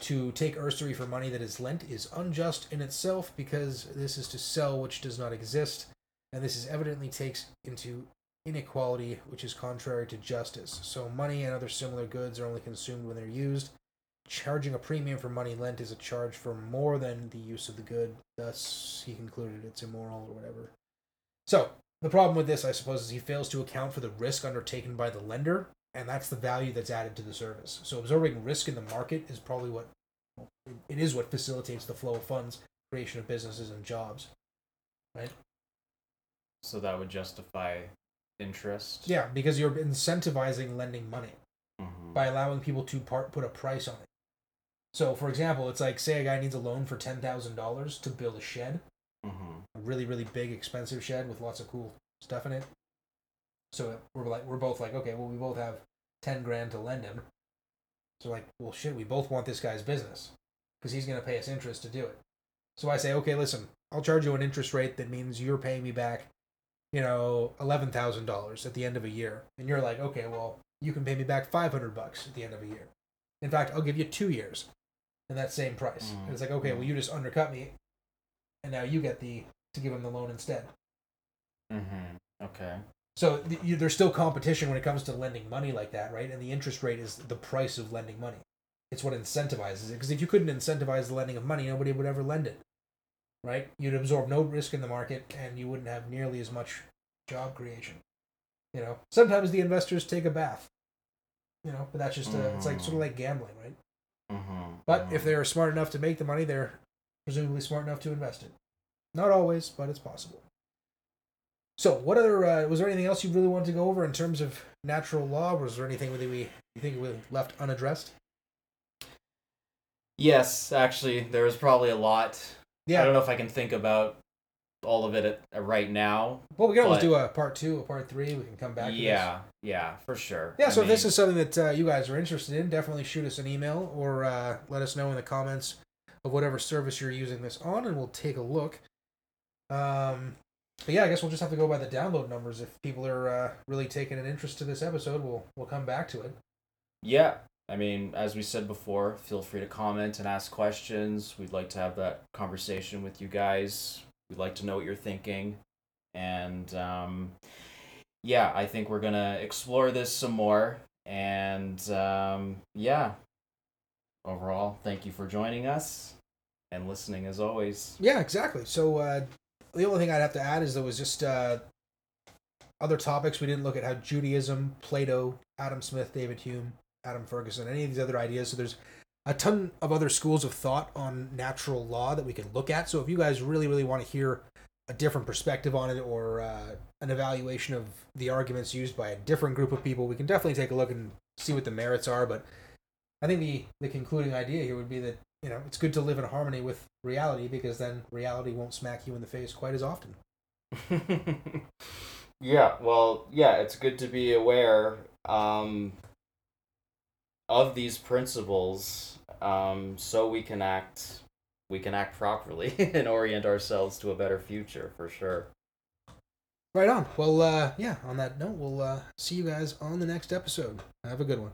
To take usury for money that is lent is unjust in itself because this is to sell which does not exist, and this is evidently takes into inequality which is contrary to justice. So money and other similar goods are only consumed when they're used. Charging a premium for money lent is a charge for more than the use of the good. Thus, he concluded it's immoral or whatever. So, the problem with this, I suppose, is he fails to account for the risk undertaken by the lender, and that's the value that's added to the service. So, absorbing risk in the market is probably what it is what facilitates the flow of funds, creation of businesses and jobs. Right? So that would justify interest. Yeah, because you're incentivizing lending money Mhm. by allowing people to part put a price on it. So, for example, it's like say a guy needs a loan for ten thousand dollars to build a shed, Mhm. a really really big expensive shed with lots of cool stuff in it. So we're like we're both like okay, well we both have ten grand to lend him. So like, well shit, we both want this guy's business because he's gonna pay us interest to do it. So I say, okay, listen, I'll charge you an interest rate that means you're paying me back, you know, eleven thousand dollars at the end of a year, and you're like, okay, well you can pay me back five hundred bucks at the end of a year. In fact, I'll give you two years, and that same price. Mm. And it's like, okay, well you just undercut me, and now you get the to give him the loan instead. Mm Mhm. Okay. So th- you, there's still competition when it comes to lending money like that, right? And the interest rate is the price of lending money. It's what incentivizes it. Because if you couldn't incentivize the lending of money, nobody would ever lend it, right? You'd absorb no risk in the market, and you wouldn't have nearly as much job creation. You know, sometimes the investors take a bath. You know, but that's just a, it's like sort of like gambling, right? Mhm. But Mhm. if they're smart enough to make the money, they're presumably smart enough to invest it. Not always, but it's possible. So, what other uh, was there anything else you really wanted to go over in terms of natural law? Was there anything that we you think we left unaddressed? Yes, actually, there was probably a lot. Yeah. I don't know if I can think about all of it at, uh, right now. Well, we can always do a part two, a part three. We can come back. to this. Yeah, yeah, for sure. Yeah, I so if this is something that uh, you guys are interested in, definitely shoot us an email or uh, let us know in the comments of whatever service you're using this on, and we'll take a look. Um, but yeah, I guess we'll just have to go by the download numbers. If people are uh, really taking an interest to this episode, we'll we'll come back to it. Yeah, I mean, as we said before, feel free to comment and ask questions. We'd like to have that conversation with you guys. We'd like to know what you're thinking. And um, yeah, I think we're going to explore this some more. And um, yeah, overall, thank you for joining us and listening as always. Yeah, exactly. So uh, the only thing I'd have to add is there was just uh, other topics we didn't look at how Judaism, Plato, Adam Smith, David Hume, Adam Ferguson, any of these other ideas. So there's a ton of other schools of thought on natural law that we can look at. So if you guys really, really want to hear a different perspective on it or uh, an evaluation of the arguments used by a different group of people, we can definitely take a look and see what the merits are. But I think the the concluding idea here would be that you know it's good to live in harmony with reality because then reality won't smack you in the face quite as often. *laughs* yeah, well, yeah, it's good to be aware um, of these principles um, so we can act we can act properly *laughs* and orient ourselves to a better future for sure. Right on. Well, uh, yeah. On that note, we'll uh, see you guys on the next episode. Have a good one.